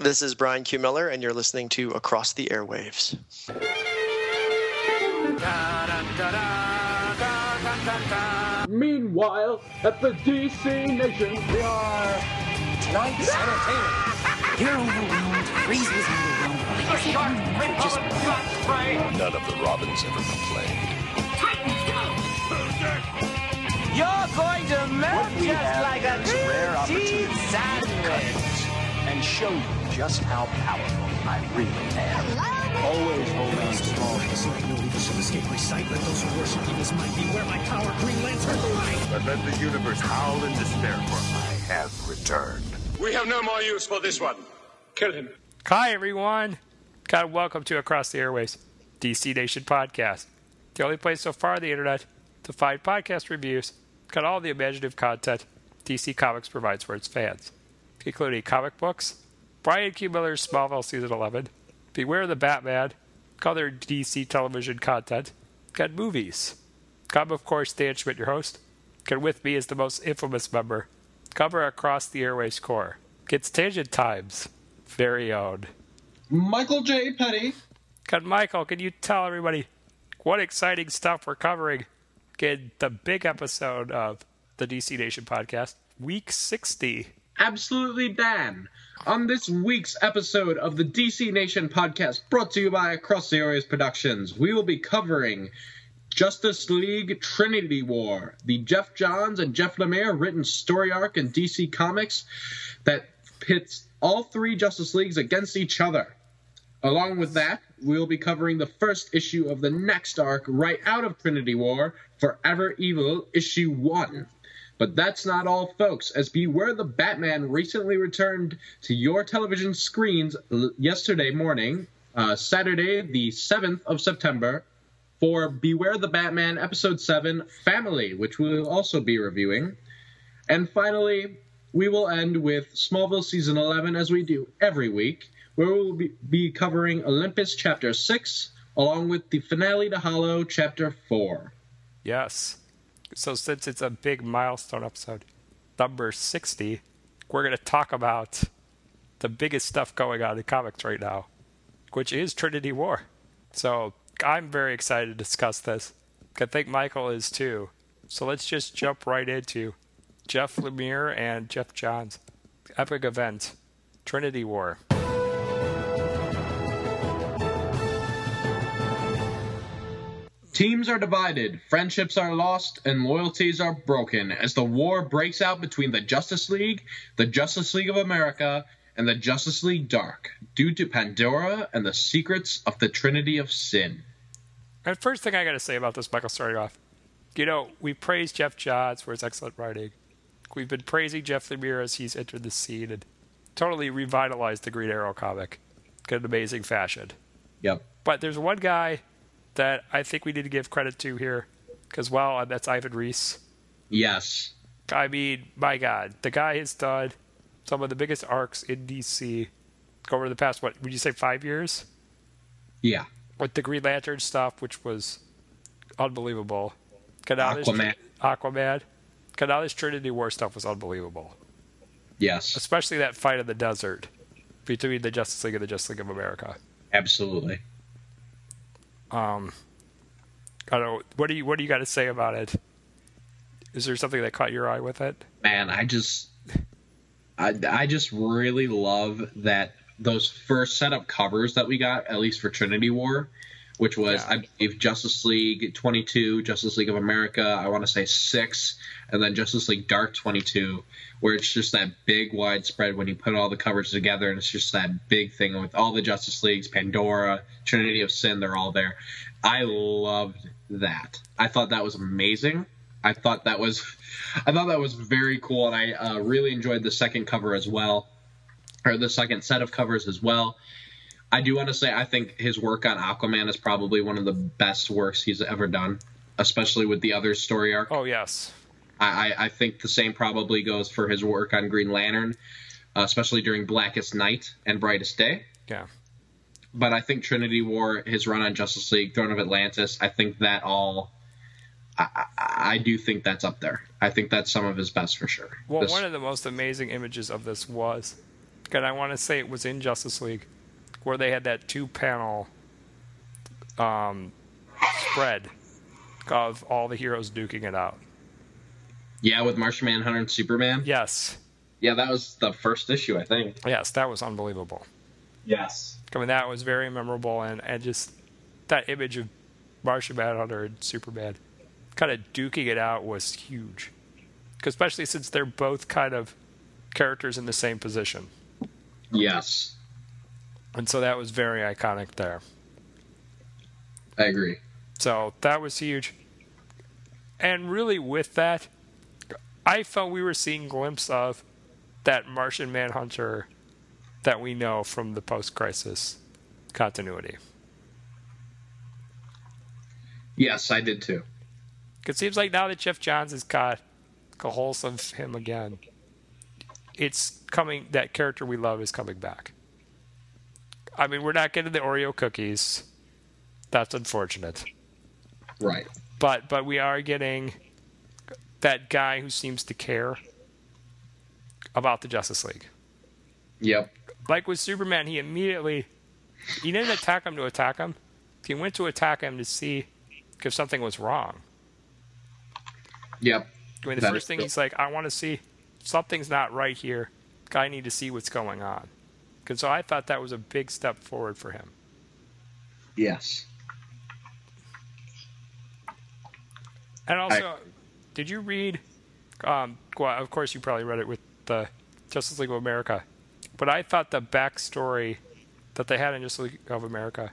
This is Bryan Q. Miller, and you're listening to Across the Airwaves. Meanwhile, at the DC Nation, we are tonight's entertainment. You're overwhelmed. Freeze underwhelmed. Just None of the Robins ever complained. Titans go! You're going to melt just like a rare cheese sandwich. And show you just how powerful I really am. Always hold on small. Like no evil shall escape my sight. Let those who worship evil's might beware my power. Green Lantern, light! But let the universe howl in despair, for I have returned. We have no more use for this one. Kill him. Hi, everyone. God, welcome to Across the Airways, DC Nation podcast. The only place so far on the internet to find podcast reviews, got all the imaginative content DC Comics provides for its fans, including comic books, Bryan Q. Miller's Smallville Season 11, Beware the Batman, other DC television content, got movies. I'm, of course, Dan Schmidt, your host. And with me is the most infamous member, cover across the Airways core. Gets Tangent Times, very own. Michael J. Petty. Got Michael, can you tell everybody what exciting stuff we're covering in the big episode of the DC Nation podcast, week 60? Absolutely, Dan. On this week's episode of the DC Nation podcast, brought to you by Across the Airways Productions, we will be covering Justice League Trinity War, the Geoff Johns and Jeff Lemire written story arc in DC Comics that pits all three Justice Leagues against each other. Along with that, we'll be covering the first issue of the next arc right out of Trinity War, Forever Evil, issue 1. But that's not all, folks, as Beware the Batman recently returned to your television screens yesterday morning, uh, Saturday, the 7th of September, for Beware the Batman Episode 7 Family, which we will also be reviewing. And finally, we will end with Smallville Season 11, as we do every week, where we will be, be covering Olympus Chapter 6, along with the finale to Hollow Chapter 4. Yes. So, since it's a big milestone episode, number 60, we're going to talk about the biggest stuff going on in comics right now, which is Trinity War. So, I'm very excited to discuss this. I think Michael is too. So, let's just jump right into Jeff Lemire and Geoff Johns' epic event, Trinity War. Teams are divided, friendships are lost, and loyalties are broken as the war breaks out between the Justice League, the Justice League of America, and the Justice League Dark due to Pandora and the secrets of the Trinity of Sin. And first thing I got to say about this, Michael, starting off, you know, we praise Geoff Johns for his excellent writing. We've been praising Jeff Lemire as he's entered the scene and totally revitalized the Green Arrow comic in an amazing fashion. Yep. But there's one guy that I think we need to give credit to here because well, uh, that's Ivan Reis. Yes. I mean, my God, the guy has done some of the biggest arcs in DC over the past, what, would you say five years? Yeah. With the Green Lantern stuff, which was unbelievable. Aquaman. Aquaman. Canales Trinity War stuff was unbelievable. Yes. Especially that fight in the desert between the Justice League and the Justice League of America. Absolutely. Um, I don't. What do you What do you got to say about it? Is there something that caught your eye with it? Man, I just, I, I just really love that those first set of covers that we got, at least for Trinity War, which was Yeah. I believe Justice League 22, Justice League of America, I want to say six, and then Justice League Dark 22, where it's just that big widespread when you put all the covers together, and it's just that big thing with all the Justice Leagues, Pandora, Trinity of Sin, they're all there. I loved that. I thought that was amazing. I thought that was, I thought that was very cool, and I uh, really enjoyed the second cover as well, or the second set of covers as well. I do want to say I think his work on Aquaman is probably one of the best works he's ever done, especially with the other story arc. Oh yes, I, I I think the same probably goes for his work on Green Lantern, uh, especially during Blackest Night and Brightest Day. yeah. But I think Trinity War, his run on Justice League, Throne of Atlantis, I think that all. I, I, I do think that's up there. I think that's some of his best for sure. Well, This- one of the most amazing images of this was and I want to say it was in Justice League, where they had that two panel um, spread of all the heroes duking it out. Yeah, with Martian Manhunter and Superman. Yes. Yeah, that was the first issue, I think. Yes, that was unbelievable. Yes. I mean, that was very memorable, and, and just that image of Martian Manhunter and Superman kind of duking it out was huge. Especially since they're both kind of characters in the same position. Yes. And so that was very iconic there. I agree. So that was huge. And really, with that, I felt we were seeing glimpse of that Martian Manhunter that we know from the post crisis continuity. Yes, I did too. It seems like now that Geoff Johns has got a hold of him again, it's coming. That character we love is coming back. I mean, we're not getting the Oreo cookies. That's unfortunate. Right. But but we are getting that guy who seems to care about the Justice League. Yep. Like with Superman, he immediately he didn't attack him to attack him. He went to attack him to see if something was wrong. Yep. I mean, the That first thing true. he's like, I want to see something's not right here. I need to see what's going on. And so I thought that was a big step forward for him. Yes. And also, did you read? Um, well, of course, you probably read it with the Justice League of America, but I thought the backstory that they had in Justice League of America,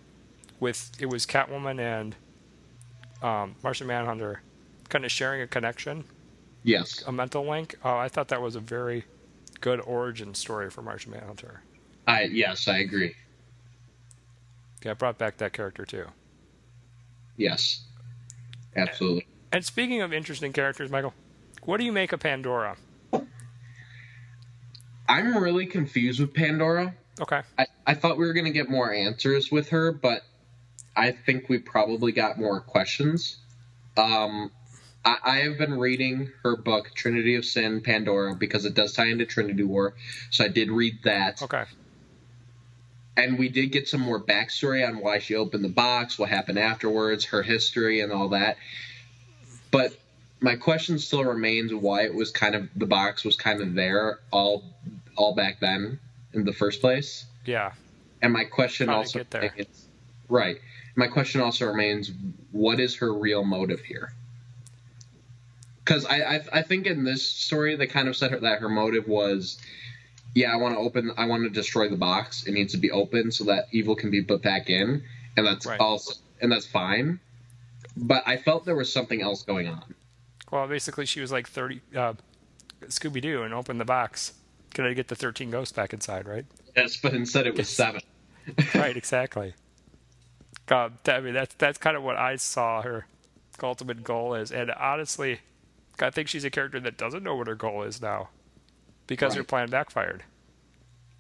with it was Catwoman and um, Martian Manhunter, kind of sharing a connection, Yes. a mental link. Oh, I thought that was a very good origin story for Martian Manhunter. I yes, I agree. Yeah, it brought back that character too. Yes. Absolutely. And speaking of interesting characters, Michael, what do you make of Pandora? I'm really confused with Pandora. Okay. I, I thought we were going to get more answers with her, but I think we probably got more questions. Um, I, I have been reading her book, Trinity of Sin, Pandora, because it does tie into Trinity War. So I did read that. Okay. And we did get some more backstory on why she opened the box, what happened afterwards, her history, and all that. But my question still remains why it was kind of the box was kind of there all all back then in the first place. Yeah. And my question also remains, right. My question also remains: What is her real motive here? Because I, I I think in this story they kind of said her, that her motive was, yeah, I want to open, I want to destroy the box. It needs to be open so that evil can be put back in, and that's Right. also and that's fine. But I felt there was something else going on. Well, basically, she was like 30, uh, Scooby Doo and opened the box. Could I get the 13 ghosts back inside, right? Yes, but instead it was seven. right, exactly. God, I mean, that's, that's kind of what I saw her ultimate goal is. And honestly, I think she's a character that doesn't know what her goal is now because her plan backfired.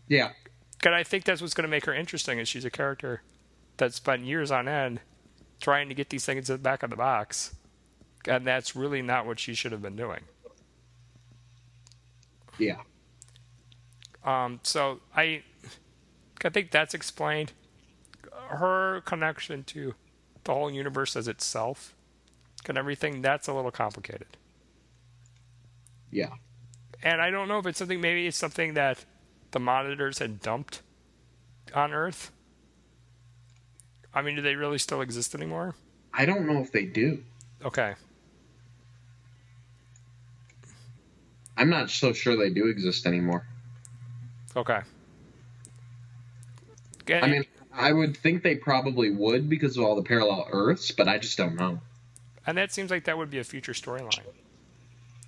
Yeah, And I think that's what's going to make her interesting is she's a character that spent years on end trying to get these things in the back of the box. And that's really not what she should have been doing. yeah, Um, so I, I think that's explained. Her connection to the whole universe as itself and everything, that's a little complicated. yeah. And I don't know if it's something, maybe it's something that the monitors had dumped on Earth. I mean, do they really still exist anymore? I don't know if they do. Okay. I'm not so sure they do exist anymore. Okay. I mean, I would think they probably would because of all the parallel Earths, but I just don't know. and that seems like that would be a future storyline.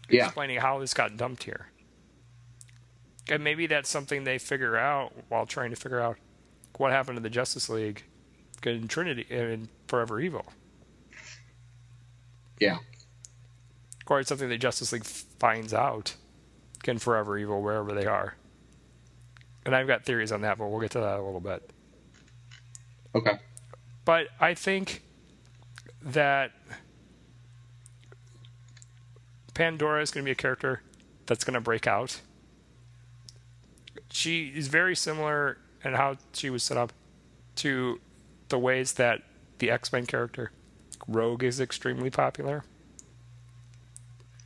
Yeah, explaining how this got dumped here. And maybe that's something they figure out while trying to figure out what happened to the Justice League in Trinity in Forever Evil. yeah, Or it's something that Justice League finds out in Forever Evil wherever they are. And I've got theories on that, but we'll get to that a little bit. okay, But I think that Pandora is going to be a character that's going to break out. she is very similar in how she was set up to the ways that the X Men character Rogue is extremely popular.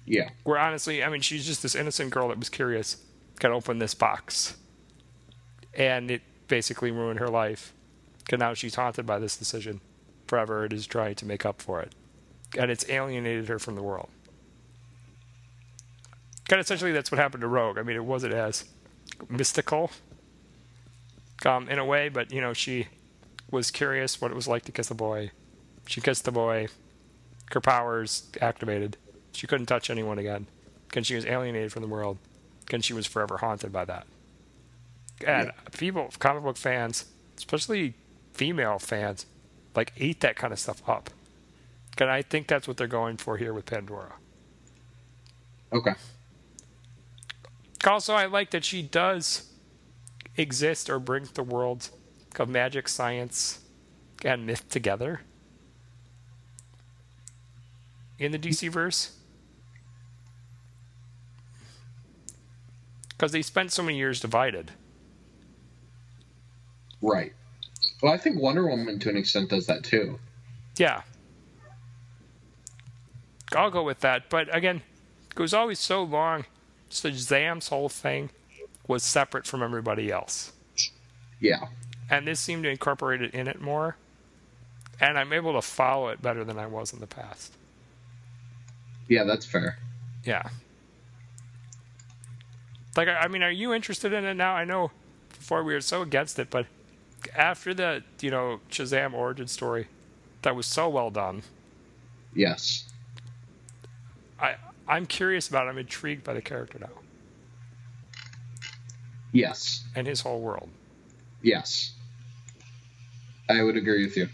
Yeah. Where honestly, I mean, she's just this innocent girl that was curious, can open this box, and it basically ruined her life. And now she's haunted by this decision forever. It is trying to make up for it, and it's alienated her from the world. Kind of essentially, that's what happened to Rogue. I mean, it wasn't as mystical, um, in a way, but you know, she was curious what it was like to kiss a boy. She kissed the boy. Her powers activated. She couldn't touch anyone again. Because she was alienated from the world. Because she was forever haunted by that. And Yeah. people, comic book fans, especially female fans, like ate that kind of stuff up. And I think that's what they're going for here with Pandora. Okay. Also, I like that she does exist or bring the world of magic, science, and myth together in the DC verse. Because they spent so many years divided. Right. Well, I think Wonder Woman to an extent does that too. Yeah. I'll go with that. But again, it was always so long. Shazam's whole thing was separate from everybody else. Yeah. and this seemed to incorporate it in it more and i'm able to follow it better than i was in the past Yeah, that's fair. yeah like i I mean are you interested in it now i know before we were so against it but after the you know shazam origin story that was so well done Yes. i i'm curious about it i'm intrigued by the character now Yes. and his whole world Yes. I would agree with you.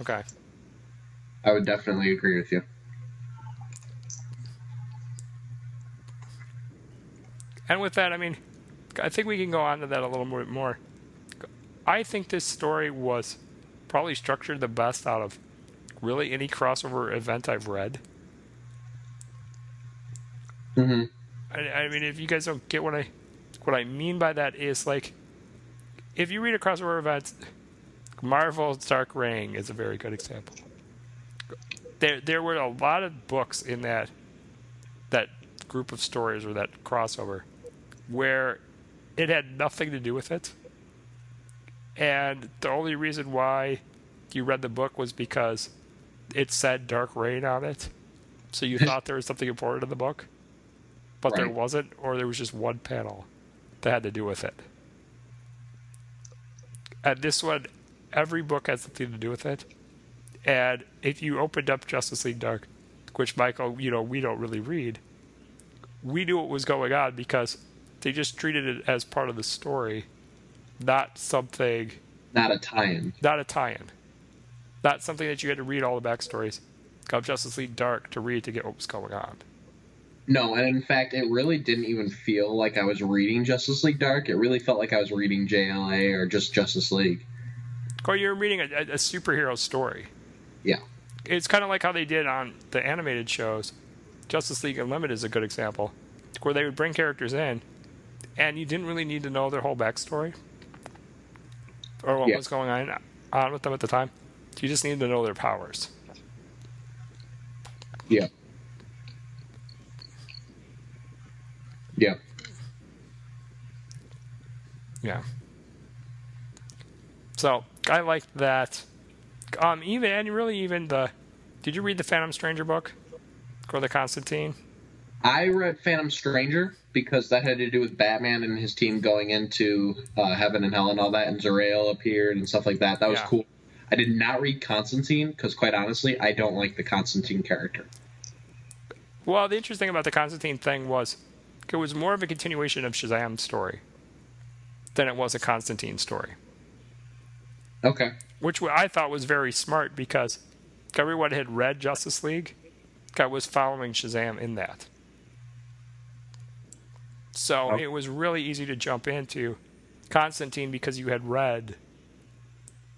okay I would definitely agree with you. And with that, I mean, I think we can go on to that a little bit more. I think this story was probably structured the best out of really any crossover event I've read. Mm-hmm. I, I mean, if you guys don't get what I what I mean by that is like, if you read a crossover event, Marvel's Dark Reign is a very good example. There, there were a lot of books in that that group of stories or that crossover where it had nothing to do with it, and the only reason why you read the book was because it said Dark Reign on it, so you thought there was something important in the book but there wasn't, or there was just one panel that had to do with it. And this one, every book has something to do with it. And if you opened up Justice League Dark, which Michael, you know, we don't really read, we knew what was going on because they just treated it as part of the story, not something, Not a tie-in. not a tie-in, not something that you had to read all the backstories of Justice League Dark to read to get what was going on. No, and in fact, it really didn't even feel like I was reading Justice League Dark. It really felt like I was reading JLA or just Justice League. Or you're reading a, a, superhero story. Yeah. It's kind of like how they did on the animated shows. Justice League Unlimited is a good example, where they would bring characters in, and you didn't really need to know their whole backstory or what Yeah. was going on on with them at the time. You just needed to know their powers. Yeah. Yeah. Yeah. So I liked that. Um, even and really even the. Did you read the Phantom Stranger book or the Constantine? I read Phantom Stranger because that had to do with Batman and his team going into uh, heaven and hell and all that, and Zauriel appeared and stuff like that. That was Yeah. cool. I did not read Constantine because, quite honestly, I don't like the Constantine character. Well, the interesting about the Constantine thing was it was more of a continuation of Shazam's story than it was a Constantine story, Okay. which I thought was very smart because everyone had read Justice League, I was following Shazam in that. So Oh. it was really easy to jump into Constantine because you had read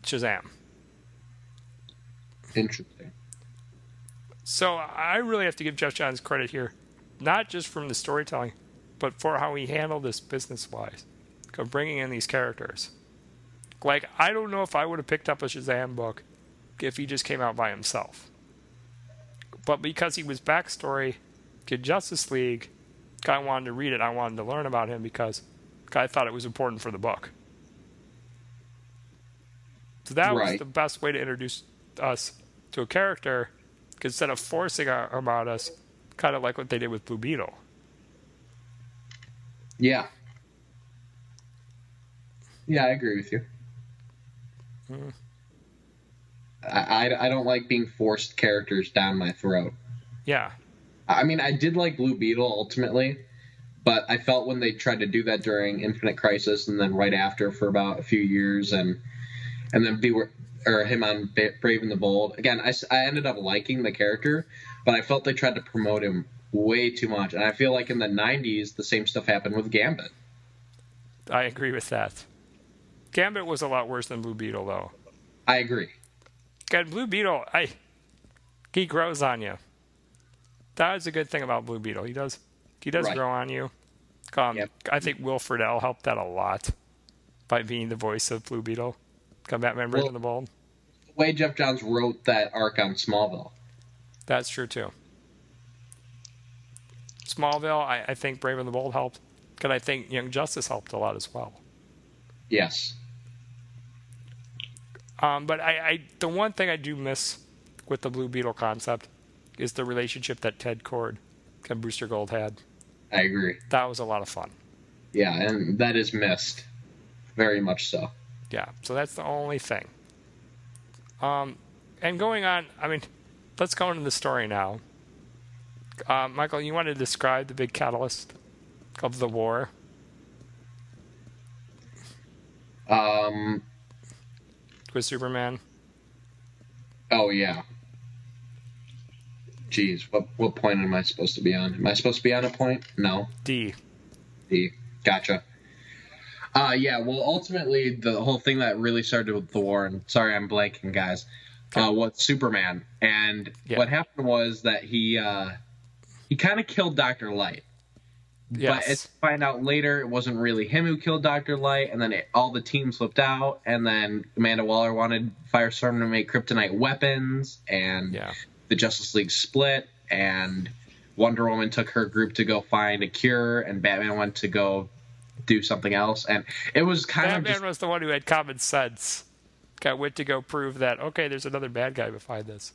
Shazam. Interesting. So I really have to give Geoff Johns credit here, not just from the storytelling, but for how he handled this business wise. of bringing in these characters. Like, I don't know if I would have picked up a Shazam book if he just came out by himself. But because he was backstory to Justice League, I wanted to read it. I wanted to learn about him because I thought it was important for the book. So that Right. was the best way to introduce us to a character instead of forcing our, about us, kind of like what they did with Blue Beetle. Yeah. Yeah, I agree with you. Hmm. I, I, I don't like being forced characters down my throat. Yeah. I mean, I did like Blue Beetle ultimately, but I felt when they tried to do that during Infinite Crisis and then right after for about a few years and and then be or him on Brave and the Bold. Again, I, I ended up liking the character, but I felt they tried to promote him way too much. And I feel like in the 90s, the same stuff happened with Gambit. I agree with that. Gambit was a lot worse than Blue Beetle, though. I agree. God, Blue Beetle, I he grows on you. That is a good thing about Blue Beetle. He does he does Right. grow on you. Um, Yep. I think Will Friedle helped that a lot by being the voice of Blue Beetle. Come Batman Brave Well- and the Bold. The way Geoff Johns wrote that arc on Smallville. That's true too. Smallville, I, I think Brave and the Bold helped. Because I think Young Justice helped a lot as well. Yes. Um, but I, I, the one thing I do miss with the Blue Beetle concept is the relationship that Ted Kord and Booster Gold had. I agree. That was a lot of fun. Yeah, and that is missed. Very much so. Yeah, so that's the only thing. Um, and going on, I mean, let's go into the story now. Uh, Michael, you want to describe the big catalyst of the war? Um. with Superman. Oh yeah. Jeez, what what point am I supposed to be on? Am I supposed to be on a point? No. D. D. Gotcha. Uh yeah. Well, ultimately, the whole thing that really started with the war, and sorry, I'm blanking, guys. Uh, was Superman, and Yeah. what happened was that he uh, he kind of killed Doctor Light. But Yes. it's find out later it wasn't really him who killed Doctor Light, and then it, all the team flipped out, and then Amanda Waller wanted Firestorm to make kryptonite weapons, and Yeah. the Justice League split, and Wonder Woman took her group to go find a cure, and Batman went to go do something else, and it was kind of Batman was the one who had common sense. Got went to go prove that okay, there's another bad guy behind this.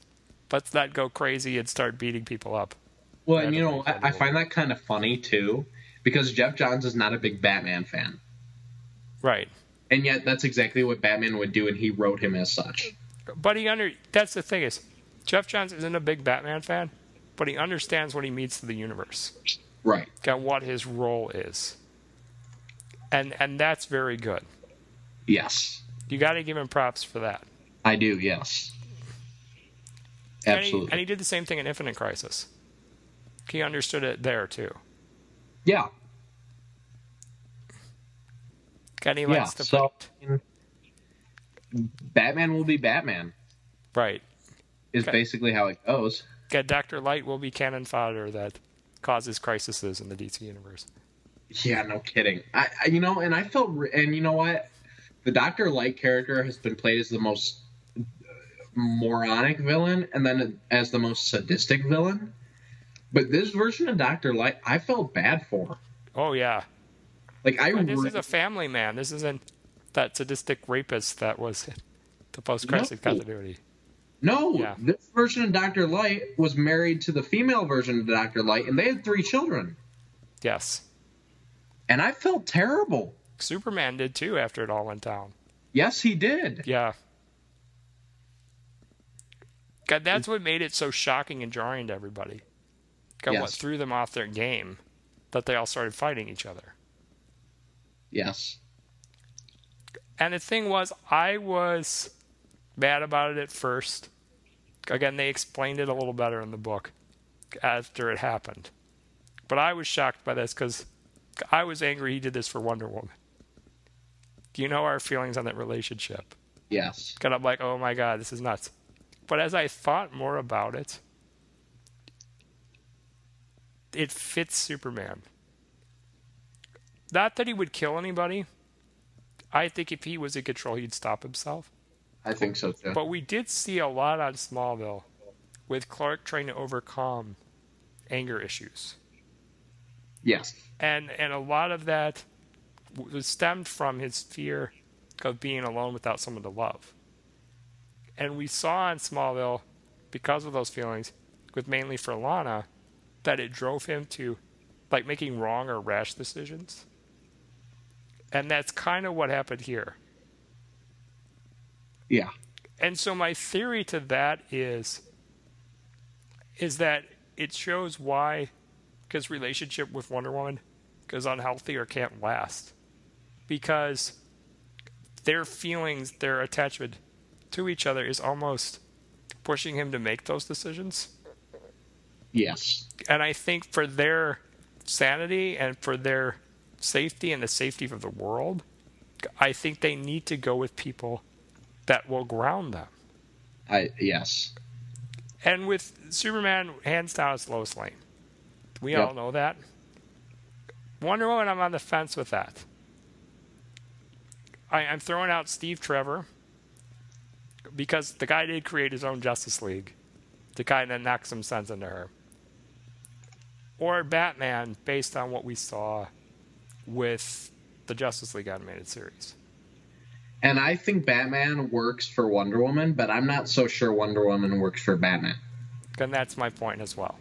Let's not go crazy and start beating people up. well, and you know, randomly I, I find that kind of funny too, because Geoff Johns is not a big Batman fan, Right. and yet that's exactly what Batman would do, and he wrote him as such. But he under that's the thing is Geoff Johns isn't a big Batman fan, but he understands what he means to the universe. Right. and what his role is. And and that's very good. Yes, You got to give him props for that. I do. Yes. And Absolutely. he, and he did the same thing in Infinite Crisis. He understood it there too. yeah. And he Yeah. to So fight. Batman will be Batman. Right. Is Okay. basically how it goes. Yeah, Doctor Light will be cannon fodder that causes crises in the DC universe. Yeah, no kidding. I, I you know, and I felt, re- and you know what, the Doctor Light character has been played as the most moronic villain, and then as the most sadistic villain. But this version of Doctor Light, I felt bad for. Oh yeah. Like I, But this re- is a family man. This isn't that sadistic rapist that was the post-crisis No. continuity. no, Yeah. this version of Doctor Light was married to the female version of Doctor Light, and they had three children, Yes. and I felt terrible. Superman did too after it all went down. Yes, he did. Yeah. God, that's what made it so shocking and jarring to everybody. God, what threw them off their game that they all started fighting each other. Yes. And the thing was, I was mad about it at first. Again, they explained it a little better in the book after it happened. But I was shocked by this because I was angry he did this for Wonder Woman. Do you know our feelings on that relationship? Yes. And I'm like, oh my god, this is nuts. But as I thought more about it, it fits Superman. Not that he would kill anybody, I think if he was in control, he'd stop himself. I think so too. But we did see a lot on Smallville with Clark trying to overcome anger issues. Yes. And and a lot of that stemmed from his fear of being alone without someone to love. And we saw in Smallville, because of those feelings, with mainly for Lana, that it drove him to like making wrong or rash decisions. And that's kind of what happened here. Yeah. And so my theory to that is is that it shows why his relationship with Wonder Woman goes unhealthy or can't last. Because their feelings, their attachment to each other is almost pushing him to make those decisions. Yes. And I think for their sanity and for their safety and the safety of the world, I think they need to go with people that will ground them. I yes. And with Superman, hands down, it's Lois Lane. We Yep. all know that. Wonder Woman, I'm on the fence with that. I, I'm throwing out Steve Trevor because the guy did create his own Justice League to kind of knock some sense into her. Or Batman, based on what we saw with the Justice League animated series. And I think Batman works for Wonder Woman, but I'm not so sure Wonder Woman works for Batman. And that's my point as well.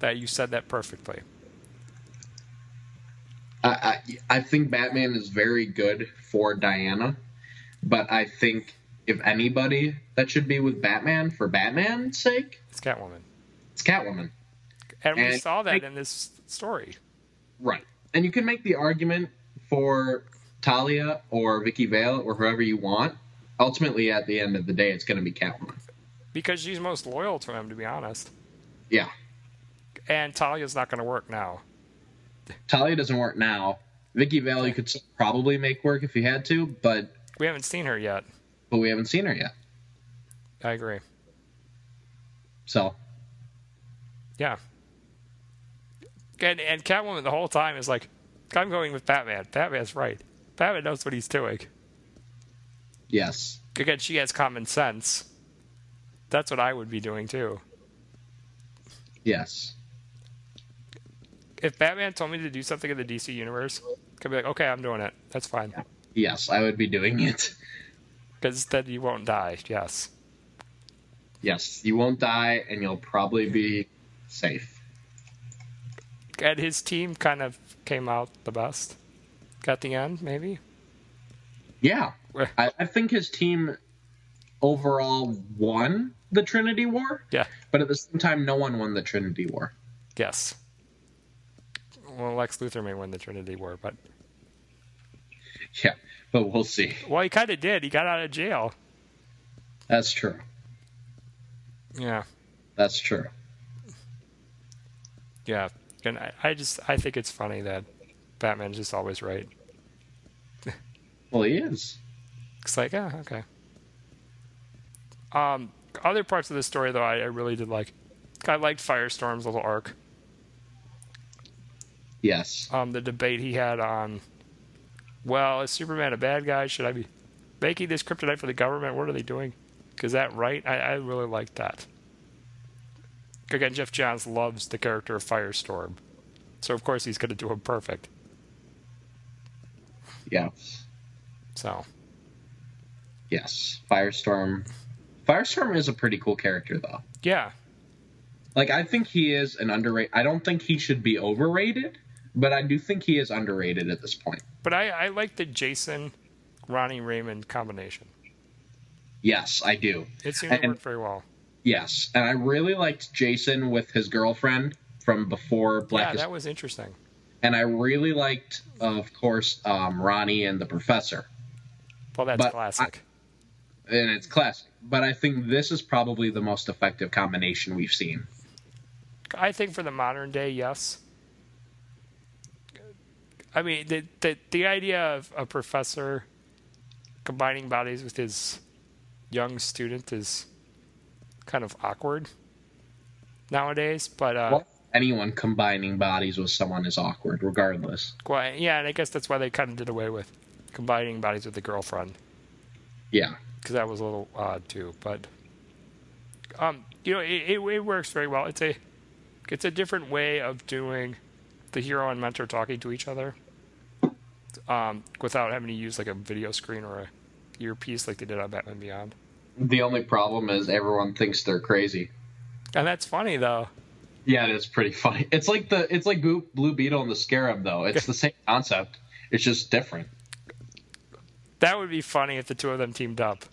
That you said that perfectly. I, I I think Batman is very good for Diana, but I think if anybody that should be with Batman for Batman's sake, It's Catwoman. it's Catwoman. And we saw that in this story. Right. And you can make the argument for Talia or Vicky Vale or whoever you want. Ultimately, at the end of the day, it's going to be Catwoman. Because she's most loyal to him, to be honest. Yeah. And Talia's not going to work now. Talia doesn't work now. Vicky Vale, you could probably make work if you had to, but We haven't seen her yet. but we haven't seen her yet. I agree. So Yeah. And, and Catwoman the whole time is like, I'm going with Batman. Batman's right. Batman knows what he's doing. yes, Again, she has common sense. That's what I would be doing too. yes, If Batman told me to do something in the DC universe, I'd be like, okay, I'm doing it. That's fine. yes, I would be doing it. Because then you won't die. Yes. Yes, you won't die, and you'll probably be safe. And his team kind of came out the best at the end, maybe. Yeah, I, I think his team overall won the Trinity War, Yeah. but at the same time, no one won the Trinity War. Yes. Well, Lex Luthor may win the Trinity War, but Yeah, but we'll see. well, he kind of did. He got out of jail. That's true. Yeah. That's true. Yeah. And I, I just I think it's funny that Batman's just always right. Well, he is. It's like, yeah, okay. Um, other parts of the story though, I, I really did like. I liked Firestorm's little arc. Yes. Um, the debate he had on, well, is Superman a bad guy? Should I be making this kryptonite for the government? What are they doing? Is that right? I, I really like that. Again, Geoff Johns loves the character of Firestorm, so of course he's going to do him perfect. Yes. So Yes. Firestorm. Firestorm is a pretty cool character, though. yeah, Like, I think he is an underrated. I don't think he should be overrated, but I do think he is underrated at this point. but I, I like the Jason, Ronnie Raymond combination. Yes, I do. It seemed to work very well. Yes, and I really liked Jason with his girlfriend from before Black. Yeah, Black. that was interesting. and I really liked, of course, um, Ronnie and the Professor, Well, that's But classic. and it's classic. But I think this is probably the most effective combination we've seen. I think for the modern day, yes. I mean, the the, the idea of a professor combining bodies with his young student is kind of awkward nowadays. But uh, Well, anyone combining bodies with someone is awkward, regardless. well, yeah, and I guess that's why they kind of did away with combining bodies with the girlfriend Yeah. because that was a little odd too. But um, you know, it, it, it works very well. It's a it's a different way of doing the hero and mentor talking to each other um, without having to use like a video screen or a earpiece like they did on Batman Beyond. The only problem is everyone thinks they're crazy. And that's funny though. Yeah, it is pretty funny. It's like the it's like Blue, Blue Beetle and the Scarab though. It's the same concept. It's just different. That would be funny if the two of them teamed up.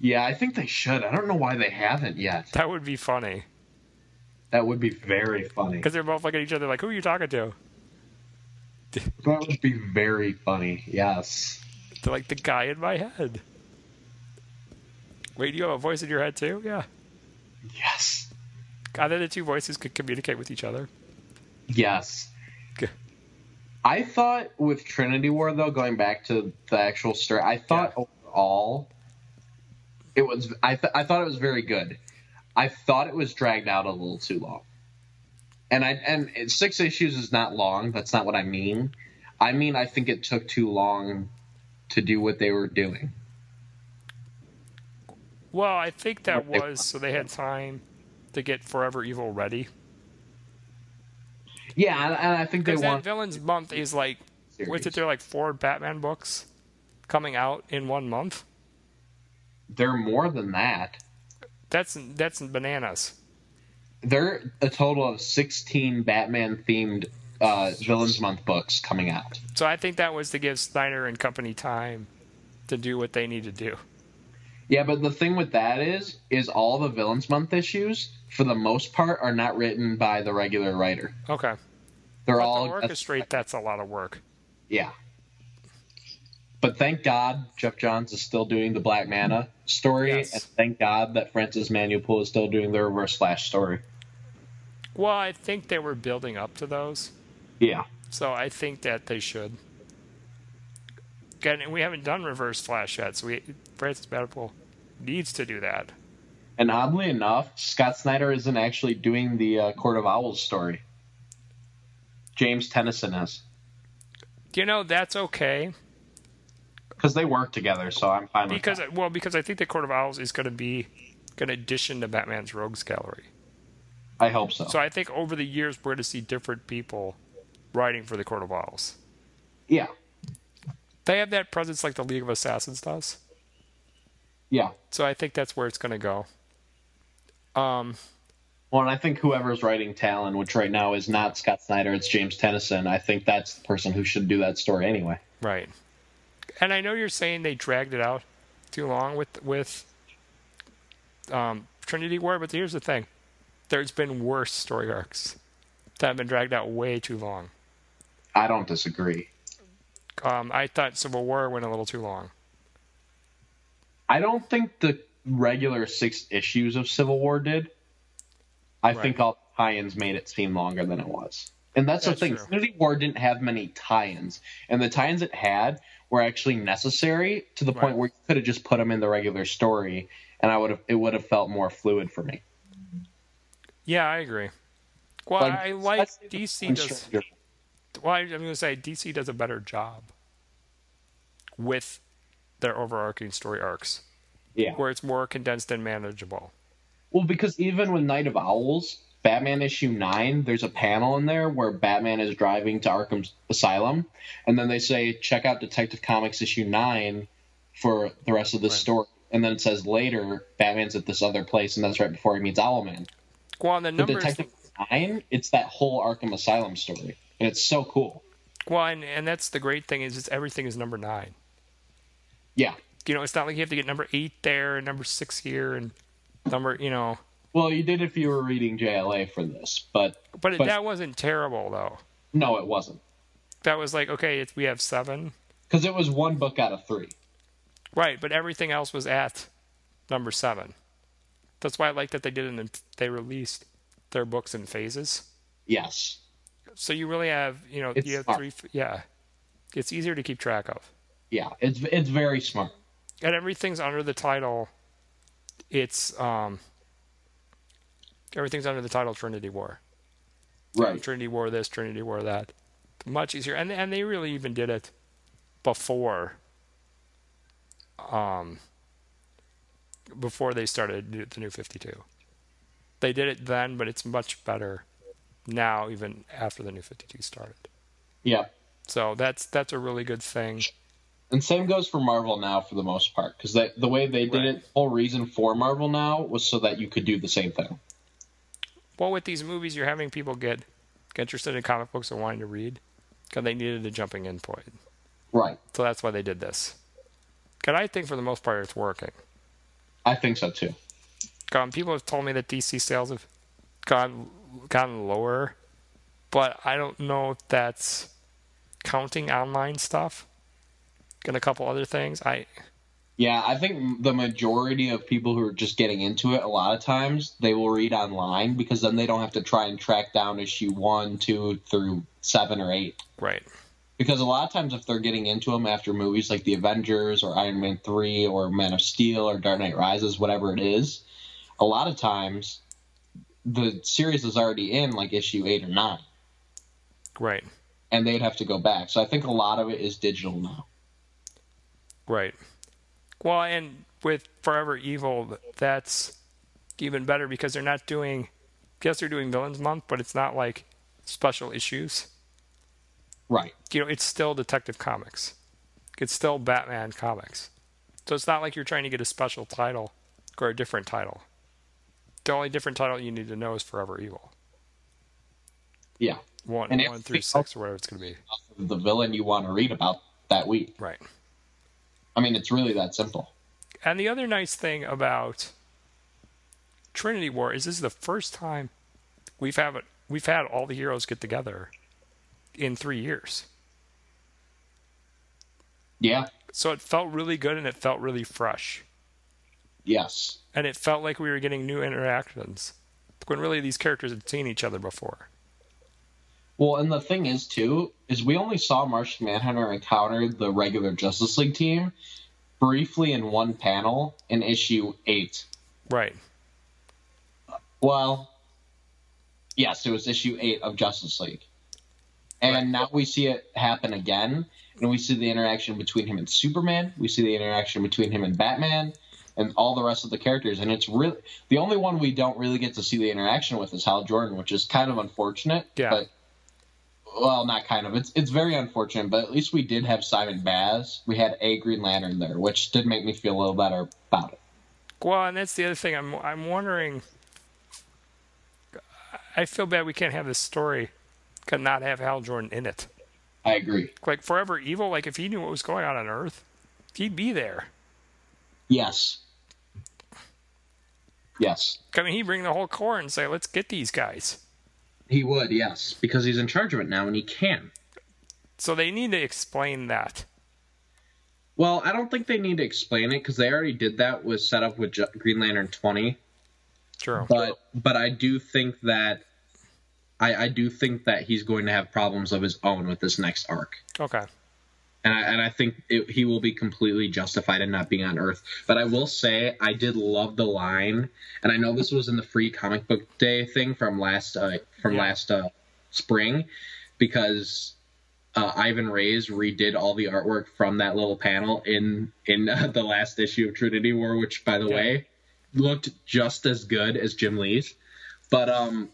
Yeah, I think they should. I don't know why they haven't yet. That would be funny That would be very funny. because they're both looking at each other like, "Who are you talking to?" That would be very funny. Yes. They're like the guy in my head. Wait, do you have a voice in your head too? Yeah. Yes. Either the two voices could communicate with each other. Yes. Okay. I thought with Trinity War though, going back to the actual story, I thought overall it was I th- I thought it was very good. I thought it was dragged out a little too long. And I and six issues is not long. That's not what I mean. I mean I think it took too long to do what they were doing. Well, I think that was so they had time to get Forever Evil ready. Yeah, and, I think they want Villains Month is like, what's series. it? There like four Batman books coming out in one month. They're more than that. That's that's bananas. They're a total of 16 Batman themed uh, Villains Month books coming out. So I think that was to give Snyder and company time to do what they need to do. Yeah, but the thing with that is, is all the Villains Month issues, for the most part, are not written by the regular writer. Okay. They're But all to orchestrate, that's a lot of work. yeah. But thank God Geoff Johns is still doing the Black Manta story, Yes. and thank God that Francis Manapul is still doing the Reverse Flash story. Well, I think they were building up to those. Yeah. So I think that they should. And we haven't done Reverse Flash yet, so we Francis Manapul needs to do that. And oddly enough, Scott Snyder isn't actually doing the uh, Court of Owls story. James Tynion is. You know, that's okay Because they work together, so I'm fine with because that. well, because I think the Court of Owls is going to be an addition to Batman's Rogues Gallery. I hope so. So I think over the years we're going to see different people writing for the Court of Owls. Yeah. They have that presence like the League of Assassins does. Yeah. So I think that's where it's going to go. Um, Well, and I think whoever's writing Talon, which right now is not Scott Snyder, it's James Tynion, I think that's the person who should do that story anyway. Right. And I know you're saying they dragged it out too long with with um, Trinity War, but here's the thing: there's been worse story arcs that have been dragged out way too long. I don't disagree. Um, I thought Civil War went a little too long. I don't think the regular six issues of Civil War did. I Right. think all the tie-ins made it seem longer than it was. And that's, That's the thing. true. Infinity War didn't have many tie-ins, and the tie-ins it had were actually necessary to the point where you could have just put them in the regular story, and I would have it would have felt more fluid for me. Yeah, I agree. Well, Like, I like let's say the DC does. Well, I'm going to say DC does a better job with their overarching story arcs, Yeah. where it's more condensed and manageable. Well, because even with Night of Owls, Batman issue nine, there's a panel in there where Batman is driving to Arkham Asylum, and then they say, check out Detective Comics issue nine for the rest of the Right. story. And then it says later, Batman's at this other place, and that's right before he meets Owlman. Well, the The numbers. Detective nine, it's that whole Arkham Asylum story, and it's so cool. Well, and, and that's the great thing is it's everything is number nine. Yeah. You know, it's not like you have to get number eight there and number six here and number, you know. Well, you did if you were reading JLA for this, but But, But- that wasn't terrible though. no, it wasn't. That was like okay, it's, we have seven, Because it was one book out of three. right? But everything else was at number seven. That's why I like that they did. In, they released their books in phases, Yes. so you really have you know It's you have smart. three. Yeah, it's easier to keep track of, Yeah, it's it's very smart. and everything's under the title. It's um. Everything's under the title Trinity War. Right. Trinity War this, Trinity War that. much easier, and and they really even did it before. Um. Before they started the new Fifty Two, they did it then, but it's much better now, even after the new Fifty Two started. Yeah. So that's that's a really good thing. And same goes for Marvel now for the most part, because the way they did Right. it, the whole reason for Marvel now was so that you could do the same thing. Well, with these movies, you're having people get, get interested in comic books and wanting to read because they needed a jumping in point. Right. So that's why they did this. And I think for the most part, it's working. I think so too. Um, people have told me that DC sales have gone gotten lower, but I don't know if that's counting online stuff and a couple other things. I Yeah, I think the majority of people who are just getting into it, a lot of times they will read online because then they don't have to try and track down issue one, two, through seven or eight. right, Because a lot of times, if they're getting into them after movies like The Avengers or Iron Man 3 or Man of Steel or Dark Knight Rises, whatever it is, a lot of times the series is already in like issue eight or nine, right, and they'd have to go back. So I think a lot of it is digital now. right. Well, and with Forever Evil, that's even better because they're not doing. Yes, they're doing Villains Month, but it's not like special issues. Right. you know, it's still Detective Comics. It's still Batman Comics. So it's not like you're trying to get a special title or a different title. The only different title you need to know is Forever Evil. Yeah. One, And one through six or whatever it's going to be. The villain you want to read about that week. Right. I mean, it's really that simple. And the other nice thing about Trinity War is this is the first time we've had we've had all the heroes get together in three years. Yeah. So it felt really good and it felt really fresh. Yes. and it felt like we were getting new interactions when really these characters had seen each other before. Well, and the thing is too is we only saw Martian Manhunter encounter the regular Justice League team briefly in one panel in issue eight. Right. Well, yes, it was issue eight of Justice League, and Right. now we see it happen again, and we see the interaction between him and Superman. We see the interaction between him and Batman. And all the rest of the characters, and it's really the only one we don't really get to see the interaction with is Hal Jordan, which is kind of unfortunate. Yeah. But well, not kind of. It's it's very unfortunate, but at least we did have Simon Baz. We had a Green Lantern there, which did make me feel a little better about it. Well, and that's the other thing. I'm I'm wondering. I feel bad we can't have this story, could not have Hal Jordan in it. I agree. Like Forever Evil, like if he knew what was going on on Earth, he'd be there. Yes. Yes. I mean, he'd bring the whole Corps and say, "Let's get these guys." He would, yes, because he's in charge of it now and he can. So they need to explain that. Well, I don't think they need to explain it because they already did that with set up with Green Lantern twenty. True. But but I do think that I, I do think that he's going to have problems of his own with this next arc. Okay. And I, and I think it, he will be completely justified in not being on Earth. But I will say I did love the line, and I know this was in the free comic book day thing from last uh, from Yeah. last uh, spring, because uh, Ivan Reis redid all the artwork from that little panel in in uh, the last issue of Trinity War, which by the Yeah. way looked just as good as Jim Lee's. But um,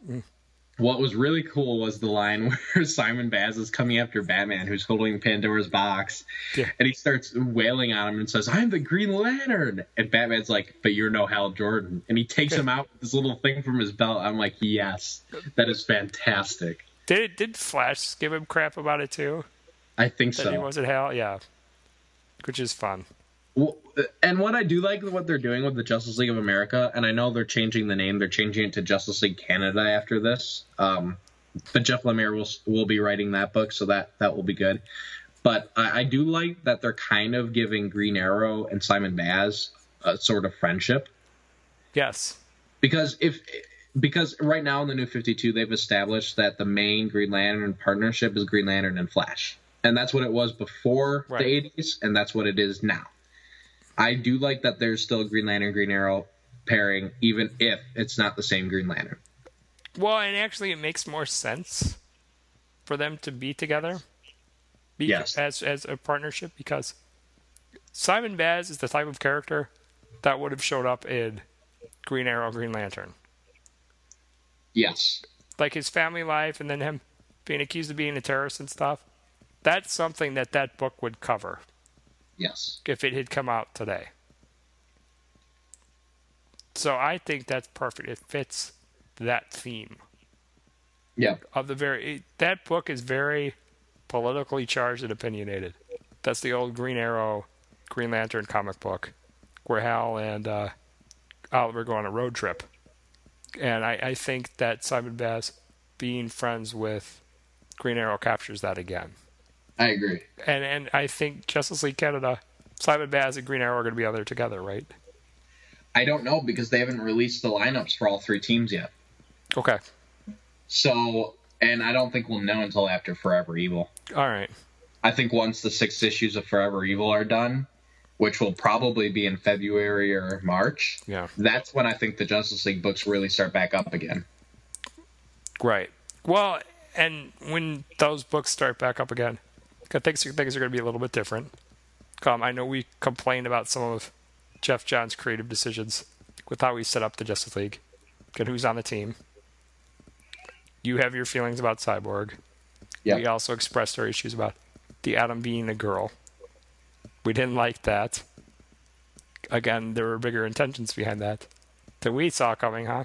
what was really cool was the line where Simon Baz is coming after Batman, who's holding Pandora's box, Yeah. and he starts wailing on him and says, "I'm the Green Lantern," and Batman's like, "But you're no Hal Jordan," and he takes him out with this little thing from his belt. I'm like, "Yes, that is fantastic." Did did Flash give him crap about it too? I think That so. he wasn't Hal? Yeah. Which is fun. And what I do like what they're doing with the Justice League of America, and I know they're changing the name. They're changing it to Justice League Canada after this. Um, but Jeff Lemire will will be writing that book, so that that will be good. But I, I do like that they're kind of giving Green Arrow and Simon Baz a sort of friendship Yes. because if because right now in the new 52 they've established that the main green lantern partnership is green lantern and flash and that's what it was before Right. the 80s and that's what it is now i do like that there's still green lantern green arrow pairing even if it's not the same green lantern Well, and actually, it makes more sense for them to be together. Be, Yes. As as a partnership because Simon Baz is the type of character that would have showed up in Green Arrow, Green Lantern. Yes. Like his family life and then him being accused of being a terrorist and stuff. That's something that that book would cover Yes. if it had come out today. So I think that's perfect. It fits that theme Yeah. of the very that book is very politically charged and opinionated. That's the old Green Arrow, Green Lantern comic book, where Hal and uh, Oliver go on a road trip, and I, I think that Simon Baz being friends with Green Arrow captures that again. I agree. And and I think Justice League Canada, Simon Baz and Green Arrow are going to be out there together, right? I don't know because they haven't released the lineups for all three teams yet. Okay. So, and I don't think we'll know until after Forever Evil. All right. I think once the six issues of Forever Evil are done, which will probably be in February or March, Yeah. that's when I think the Justice League books really start back up again. Right. Well, and when those books start back up again, I think things are going to be a little bit different. Um, I know we complained about some of Geoff Johns' creative decisions with how he set up the Justice League and who's on the team. You have your feelings about Cyborg. Yeah. We also expressed our issues about the Atom being a girl. We didn't like that. Again, there were bigger intentions behind that that we saw coming, huh?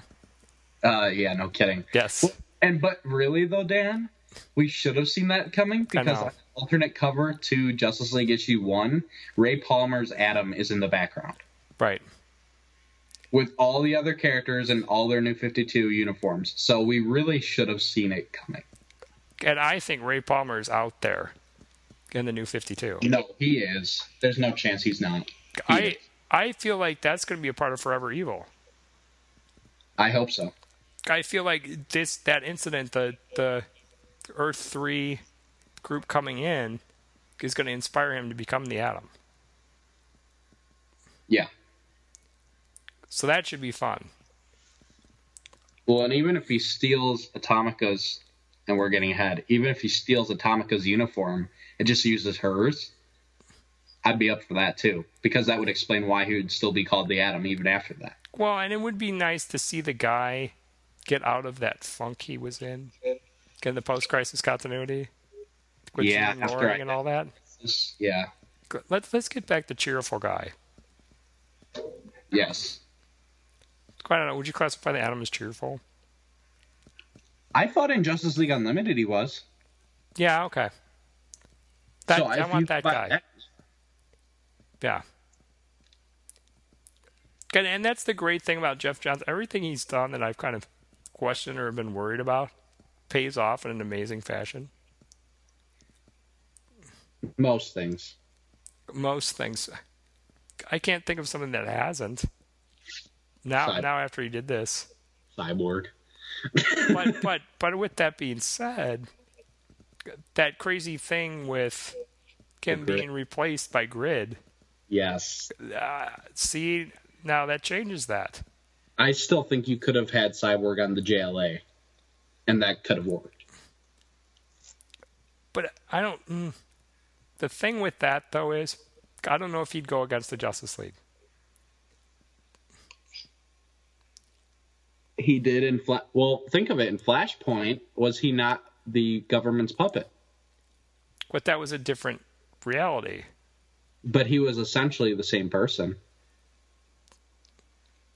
Uh, yeah, no kidding. Yes. Well, and but really though, Dan, we should have seen that coming because know. Alternate cover to Justice League issue one, Ray Palmer's Atom is in the background Right. with all the other characters and all their new Fifty Two uniforms. So we really should have seen it coming. And I think Ray Palmer is out there in the new 52. No, he is. There's no chance he's not. He I is. I feel like that's going to be a part of Forever Evil. I hope so. I feel like this that incident, the the Earth Three group coming in, is going to inspire him to become the Atom. Yeah. So that should be fun. Well, and even if he steals Atomica's, and we're getting ahead, even if he steals Atomica's uniform and just uses hers, I'd be up for that too, because that would explain why he would still be called the Atom even after that. Well, and it would be nice to see the guy get out of that funk he was in, get in the post-crisis continuity, Yeah, Loring I- and all that. Yeah. Let's let's get back to cheerful guy. Yes. I don't know. Would you classify the Atom as cheerful? I thought in Justice League Unlimited he was. Yeah. Okay. That, So I want that guy. Yeah. And, and that's the great thing about Geoff Johns. Everything he's done that I've kind of questioned or been worried about pays off in an amazing fashion. Most things. Most things. I can't think of something that hasn't. Now, now after he did this, Cyborg. but but but with that being said, that crazy thing with Kim being replaced by Grid. Yes. Uh, see, now that changes that. I still think you could have had Cyborg on the JLA, and that could have worked. But I don't. Mm, the thing with that though is, I don't know if he'd go against the Justice League. He did in Fla- well, think of it. In Flashpoint, was he not the government's puppet? But that was a different reality. But he was essentially the same person.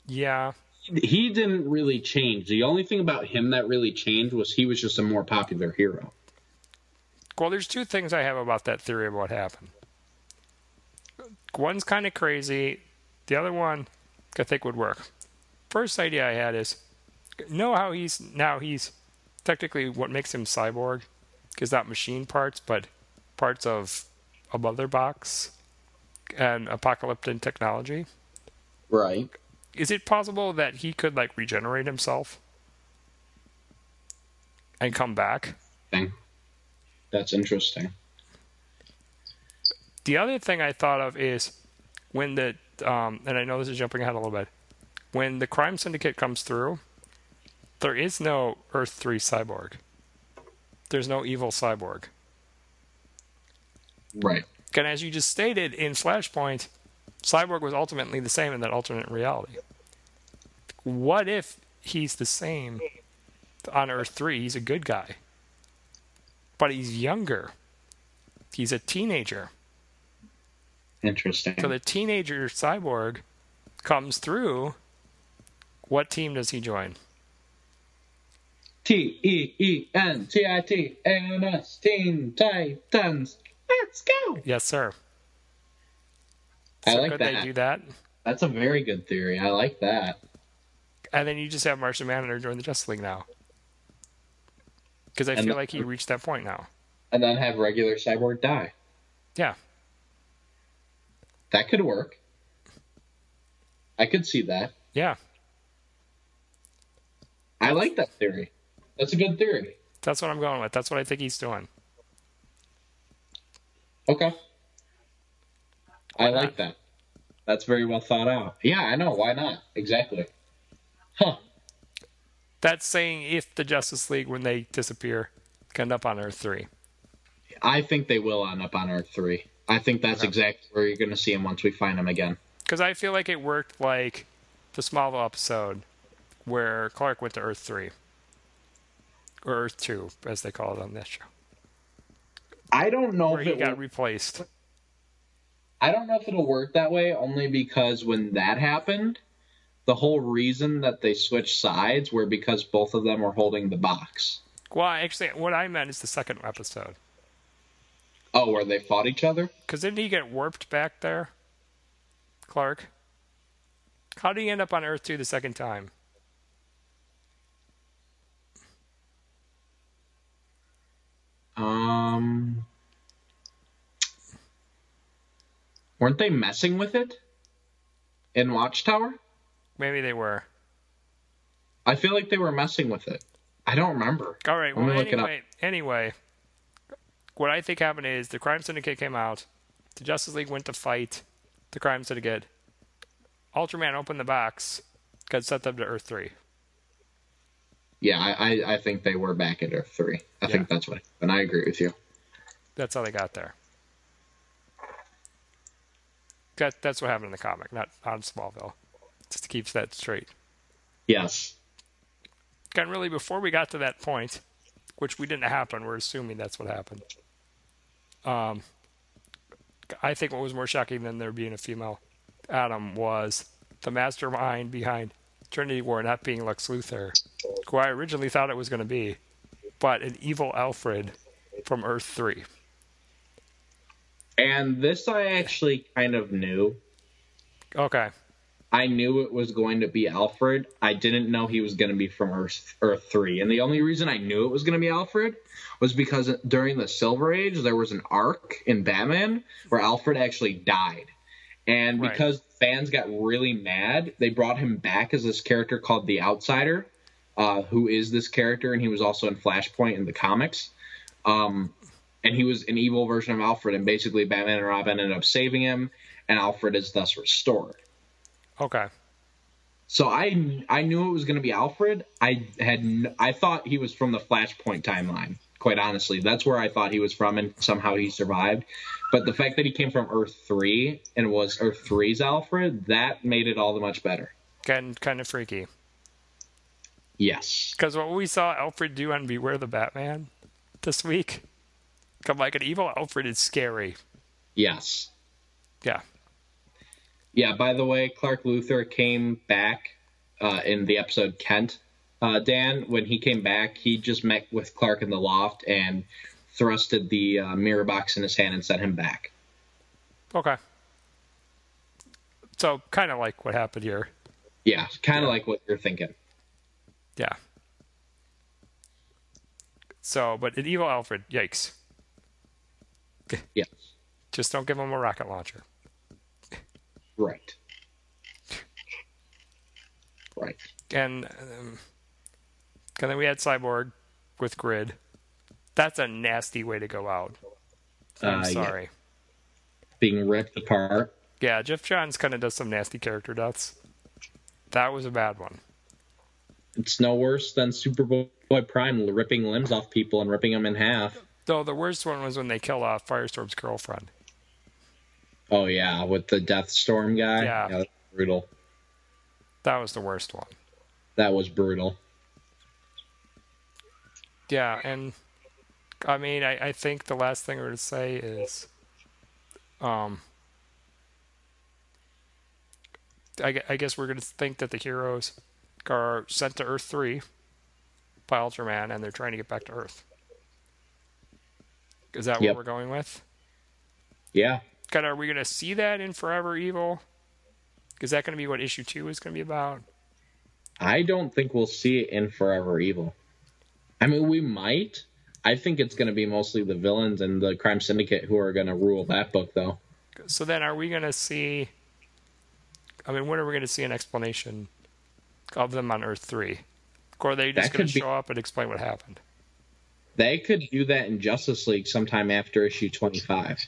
Yeah, He didn't really change. The only thing about him that really changed was he was just a more popular hero. Well, there's two things I have about that theory of what happened. One's kind of crazy. The other one, I think would work. First idea I had is, know how he's now he's technically what makes him cyborg is not machine parts, but parts of a mother box and apocalyptic technology. Right. Is it possible that he could like regenerate himself and come back? Thing. That's interesting. The other thing I thought of is when the um, and I know this is jumping ahead a little bit. When the crime syndicate comes through, there is no Earth Three cyborg. there's no evil cyborg. Right. And as you just stated in Flashpoint, Cyborg was ultimately the same in that alternate reality. What if he's the same on Earth 3? He's a good guy. But he's younger. He's a teenager. Interesting. So the teenager cyborg comes through. What team does he join? T E E N T I T A N S Teen Titans. Let's go. Yes, sir. I So like could that. they do that? That's a very good theory. I like that. And then you just have Martian Manhunter join the Justice League now. Because I And feel like he reached that point now. And then have regular Cyborg die. Yeah. That could work. I could see that. Yeah. I like that theory. That's a good theory. That's what I'm going with. That's what I think he's doing. Okay. I Why like that. That's very well thought out. Yeah, I know. Why not? Exactly. Huh. That's saying if the Justice League, when they disappear, end up on Earth 3. I think they will end up on Earth 3. I think that's exactly where you're going to see them once we find them again. Because I feel like it worked like the Smallville episode where Clark went to Earth 3. Or Earth 2, as they call it on this show. I don't know Where if he it got will, replaced. I don't know if it'll work that way only because when that happened, the whole reason that they switched sides were because both of them were holding the box. Well, actually, what I meant is the second episode. Oh, where they fought each other? Because didn't he get warped back there? Clark? How did he end up on Earth 2 the second time? Um Weren't they messing with it in Watchtower? Maybe they were. I feel like they were messing with it. I don't remember. All right. Well, look it up. anyway, anyway, what I think happened is the Crime Syndicate came out. The Justice League went to fight the Crime Syndicate. Ultraman opened the box, got sent them to Earth Three. Yeah, I, I, I think they were back at Earth 3. I think that's what happened. I agree with you. That's how they got there. That that's what happened in the comic, not on Smallville. Just to keep that straight. Yes. And really, before we got to that point, which we didn't happen, we're assuming that's what happened. Um, I think what was more shocking than there being a female Atom was the mastermind behind Trinity War not being Lex Luthor, who I originally thought it was going to be, but an evil Alfred from Earth 3. And this I actually kind of knew. Okay. I knew it was going to be Alfred. I didn't know he was going to be from Earth Earth 3. And the only reason I knew it was going to be Alfred was because during the Silver Age there was an arc in Batman where Alfred actually died. And Right. because fans got really mad, they brought him back as this character called the Outsider, uh, who is this character, and he was also in Flashpoint in the comics. Um, and he was an evil version of Alfred, and basically Batman and Robin ended up saving him, and Alfred is thus restored. Okay. So I I knew it was going to be Alfred. I had n- I thought he was from the Flashpoint timeline. Quite honestly, that's where I thought he was from, and somehow he survived. But the fact that he came from Earth three and was Earth 3's Alfred, that made it all the much better. Kind, kind of freaky. Yes. Because what we saw Alfred do on Beware the Batman this week, come like an evil Alfred is scary. Yes. Yeah. Yeah. By the way, Clark Luthor came back uh, in the episode Kent. Uh, Dan, when he came back, he just met with Clark in the loft and thrusted the uh, mirror box in his hand and sent him back. Okay. So kind of like what happened here. Yeah, kind of like what you're thinking. Yeah. So, but an evil Alfred, yikes. Yes. Just don't give him a rocket launcher. Right. Right. And, um, and then we had Cyborg with Grid. That's a nasty way to go out. I'm Uh, yeah. sorry. Being ripped apart. Yeah, Geoff Johns kind of does some nasty character deaths. That was a bad one. It's no worse than Superboy Prime ripping limbs off people and ripping them in half. Though the worst one was when they kill off Firestorm's girlfriend. Oh yeah, with the Deathstorm guy. Yeah. that's brutal. That was the worst one. That was brutal. Yeah, and I mean, I, I think the last thing we're to say is, um, I, I guess we're gonna think that the heroes are sent to Earth three by Ultraman, and they're trying to get back to Earth. Is that Yep. what we're going with? Yeah. God, are we gonna see that in Forever Evil? Is that gonna be what issue two is gonna be about? I don't think we'll see it in Forever Evil. I mean, we might. I think it's going to be mostly the villains and the crime syndicate who are going to rule that book, though. So then, are we going to see? I mean, when are we going to see an explanation of them on Earth Three? Or are they just going to could be- show up and explain what happened? They could do that in Justice League sometime after issue 25.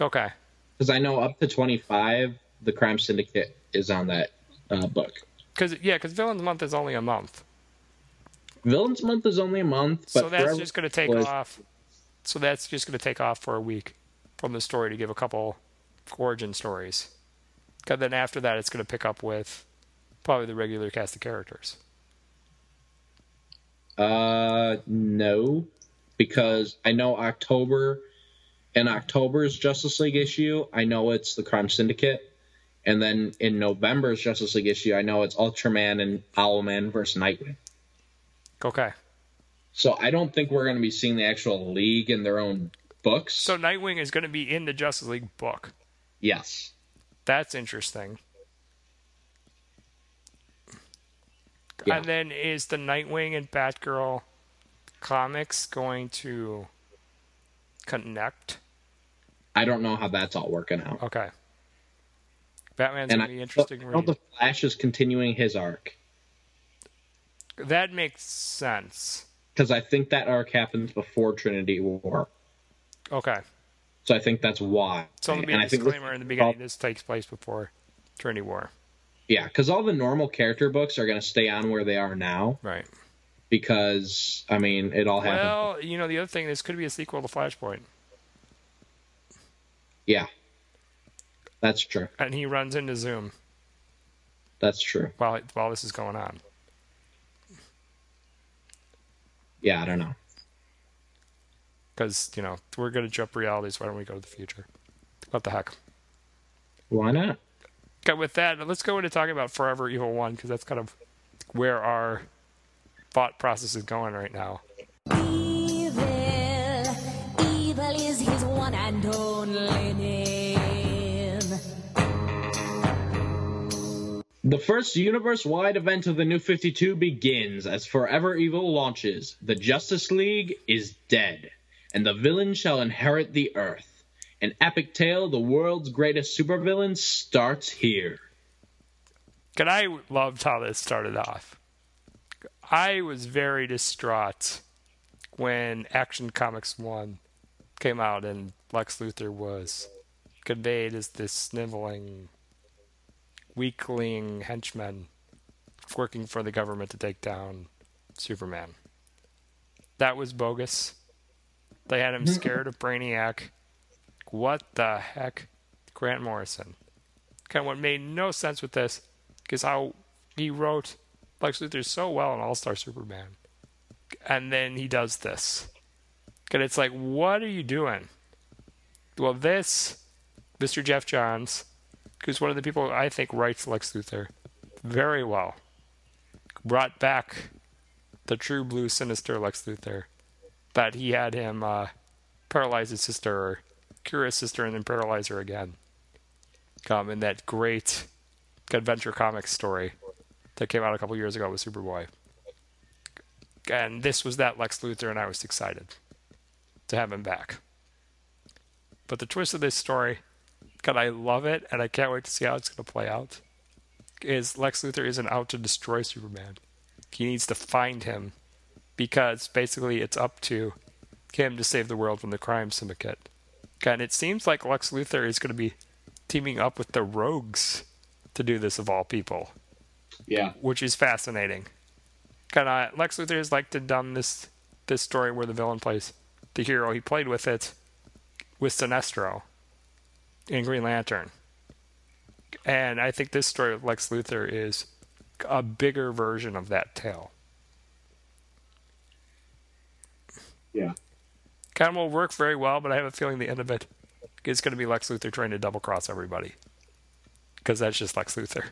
Okay, Because I know up to 25, the crime syndicate is on that uh, book. because yeah, because Villains Month is only a month, Villains Month is only a month, but so that's just going to take was- off. So that's just going to take off for a week from the story to give a couple origin stories. 'Cause then after that, it's going to pick up with probably the regular cast of characters. Uh, no, because I know October, in October's Justice League issue, I know it's the Crime Syndicate, and then in November's Justice League issue, I know it's Ultraman and Owlman versus Nightwing. Okay, So I don't think we're going to be seeing the actual league in their own books. so Nightwing is going to be in the Justice League book. yes, That's interesting. Yeah. And then is the Nightwing and Batgirl comics going to connect? I don't know how that's all working out. Okay. Batman's and gonna I, be interesting. I know the Flash is continuing his arc That makes sense. because I think that arc happens before Trinity War. Okay. So I think that's why. So there'll be and a I think disclaimer in the beginning. This takes place before Trinity War. Yeah, because all the normal character books are going to stay on where they are now. Right. Because I mean, it all happened. Well, you know, the other thing, this could be a sequel to Flashpoint. yeah, that's true. And he runs into Zoom That's true. while while this is going on. Yeah, I don't know. Because, you know, we're going to jump realities. Why don't we go to the future? What the heck? Why not? Okay, with that, let's go into talking about Forever Evil 1, because that's kind of where our thought process is going right now. Evil, evil is his one and only name. The first universe-wide event of the New 52 begins as Forever Evil launches. The Justice League is dead, and the villain shall inherit the Earth. An epic tale, the world's greatest supervillain, starts here. And I loved how this started off. I was very distraught when Action Comics 1 came out and Lex Luthor was conveyed as this sniveling, weakling henchman working for the government to take down Superman. That was bogus. They had him scared of Brainiac. What the heck? Grant Morrison. Kind of what made no sense with this is how he wrote Lex Luthor so well in All Star Superman. And then he does this. And it's like, what are you doing? Well, this, Mr. Geoff Johns, who's one of the people I think writes Lex Luthor very well, brought back the true blue sinister Lex Luthor. That he had him uh, paralyze his sister, or cure his sister, and then paralyze her again. Um, in that great Adventure Comics story that came out a couple years ago with Superboy. And this was that Lex Luthor, and I was excited to have him back. But the twist of this story, God, I love it, and I can't wait to see how it's going to play out. Is Lex Luthor isn't out to destroy Superman? He needs to find him because basically it's up to him to save the world from the crime syndicate. And it seems like Lex Luthor is going to be teaming up with the Rogues to do this of all people, Yeah. which is fascinating. Kind of Lex Luthor has liked to done this this story where the villain plays the hero. He played with it with Sinestro in Green Lantern, and I think this story with Lex Luthor is a bigger version of that tale. Yeah. Kind of will work very well, but I have a feeling the end of it is going to be Lex Luthor trying to double cross everybody because that's just Lex Luthor.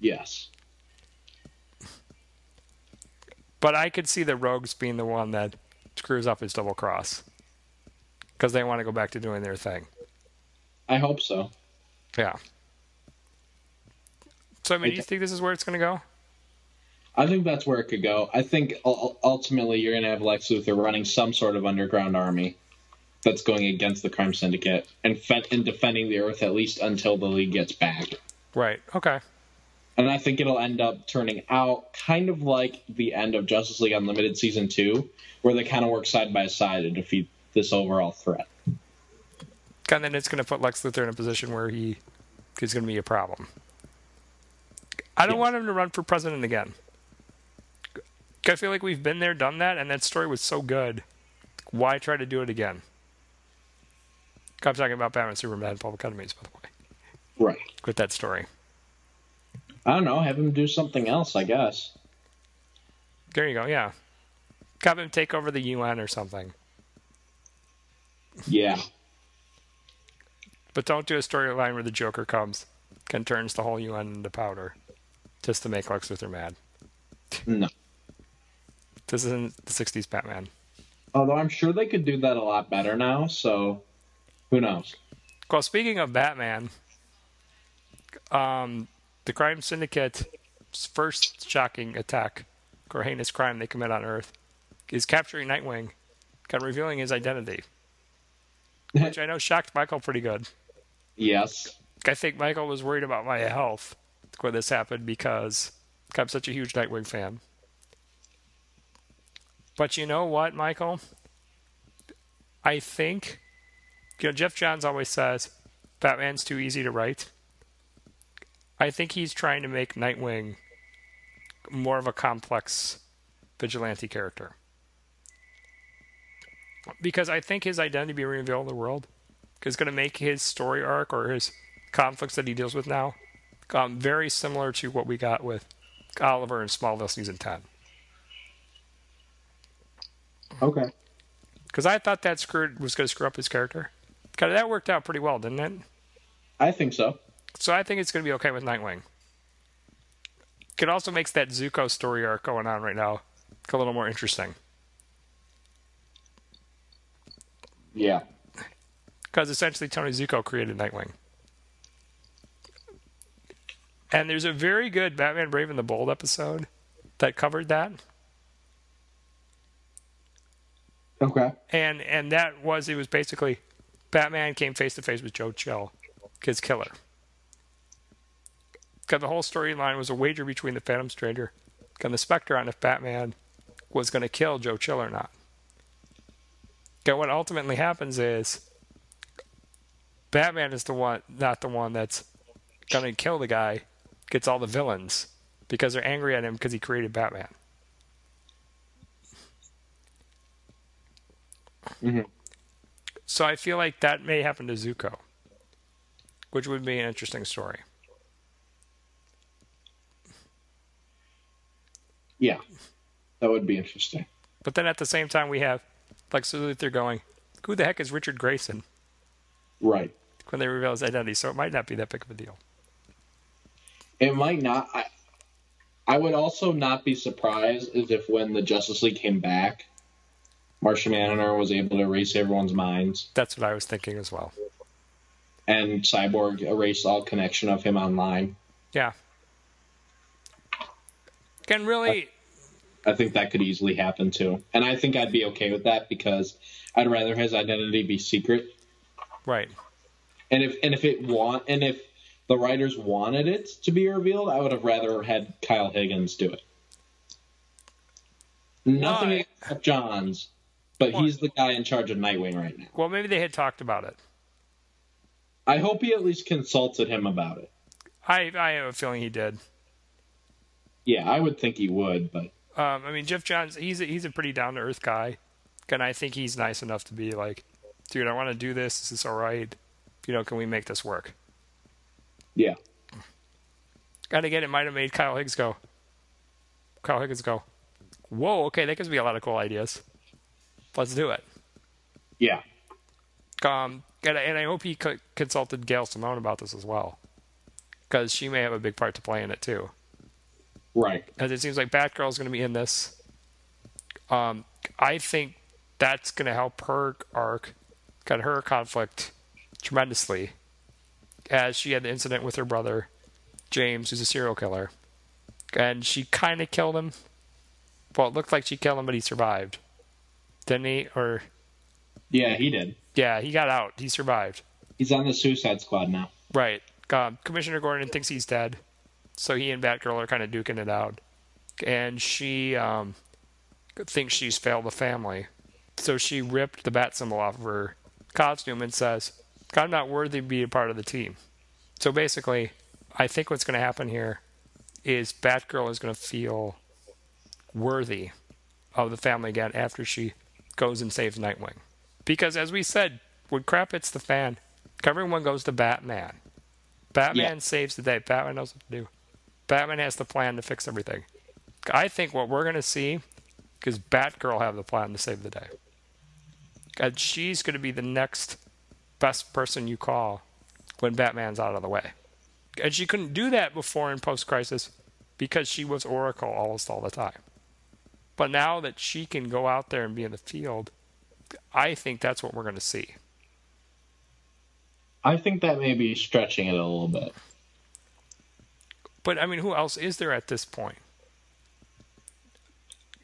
Yes. But I could see the Rogues being the one that screws up his double cross because they want to go back to doing their thing. I hope so. Yeah. So I mean, do you think this is where it's going to go? I think that's where it could go. I think ultimately you're going to have Lex Luthor running some sort of underground army that's going against the crime syndicate and, fe- and defending the Earth at least until the League gets back. Right. Okay. And I think it'll end up turning out kind of like the end of Justice League Unlimited season two, where they kind of work side by side to defeat this overall threat. And then it's going to put Lex Luthor in a position where he is going to be a problem. I don't Yes. want him to run for president again. I feel like we've been there, done that, and that story was so good. Why try to do it again? I'm talking about Batman, Superman, and Public Enemies, by the way, Right. with that story. I don't know. Have him do something else, I guess. There you go. Yeah, have him take over the UN or something, Yeah. but don't do a storyline where the Joker comes and turns the whole UN into powder, just to make Lex Luthor mad. No. This isn't the '60s Batman. Although I'm sure they could do that a lot better now, so who knows? Well, speaking of Batman, um, the crime syndicate's first shocking attack or heinous crime they commit on Earth is capturing Nightwing and revealing his identity, which I know shocked Michael pretty good. Yes. I think Michael was worried about my health when this happened because I'm such a huge Nightwing fan. But you know what, Michael? I think, you know, Geoff Johns always says Batman's too easy to write. I think he's trying to make Nightwing more of a complex vigilante character. Because I think his identity being revealed in the world is going to make his story arc or his conflicts that he deals with now um, very similar to what we got with Oliver in Smallville season 10. Okay. Because I thought that screwed was going to screw up his character. Kind of that worked out pretty well, didn't it? I think so. So I think it's going to be okay with Nightwing. It also makes that Zucco story arc going on right now a little more interesting. Yeah. Because essentially Tony Zucco created Nightwing. And there's a very good Batman Brave and the Bold episode that covered that. Okay. And and that was it was basically Batman came face to face with Joe Chill, his killer. Because the whole storyline was a wager between the Phantom Stranger and the Spectre on if Batman was going to kill Joe Chill or not. Okay, what ultimately happens is Batman is the one, not the one that's going to kill the guy. Gets all the villains because they're angry at him because he created Batman. Mm-hmm. So I feel like that may happen to Zucco, which would be an interesting story. Yeah. That would be interesting. But then at the same time, we have Lex Luthor going, "Who the heck is Richard Grayson?" Right. When they reveal his identity, so it might not be that big of a deal. It might not. I, I would also not be surprised as if when the Justice League came back, Martian Manhunter was able to erase everyone's minds, That's what I was thinking as well. and Cyborg erased all connection of him online. Yeah. Can really, I think that could easily happen too, and I think I'd be okay with that because I'd rather his identity be secret. right? And if and if it want and if the writers wanted it to be revealed, I would have rather had Kyle Higgins do it. Nothing Why? except Johns, but Why? he's the guy in charge of Nightwing right now. Well, maybe they had talked about it. I hope he at least consulted him about it. I I have a feeling he did. Yeah, I would think he would, but Um, I mean, Geoff Johns, he's a, he's a pretty down to earth guy, and I think he's nice enough to be like, dude, I want to do this. Is this all right? You know, can we make this work? yeah. And again, it might have made Kyle Higgs go. Kyle Higgins go, whoa, okay, that gives me a lot of cool ideas. Let's do it. Yeah. Um, and, I- and I hope he co- consulted Gail Simone about this as well, because she may have a big part to play in it too. Right. Because it seems like Batgirl is going to be in this. Um, I think that's going to help her arc, cut her conflict tremendously, as she had the incident with her brother, James, who's a serial killer, and she kind of killed him. Well, it looked like she killed him, but he survived, didn't he? Or Yeah, he did. yeah, he got out. He survived. He's on the Suicide Squad now. Right. Um, Commissioner Gordon thinks he's dead, so he and Batgirl are kind of duking it out, and she um, thinks she's failed the family, so she ripped the bat symbol off of her costume and says, "I'm not worthy to be a part of the team." So basically, I think what's going to happen here is Batgirl is going to feel worthy of the family again after she goes and saves Nightwing, because as we said, when crap hits the fan, everyone goes to Batman. Batman Yeah. saves the day. Batman knows what to do. Batman has the plan to fix everything. I think what we're going to see is Batgirl have the plan to save the day. And she's going to be the next best person you call when Batman's out of the way. And she couldn't do that before in post crisis because she was Oracle almost all the time. But now that she can go out there and be in the field, I think that's what we're going to see. I think that may be stretching it a little bit. But I mean, who else is there at this point?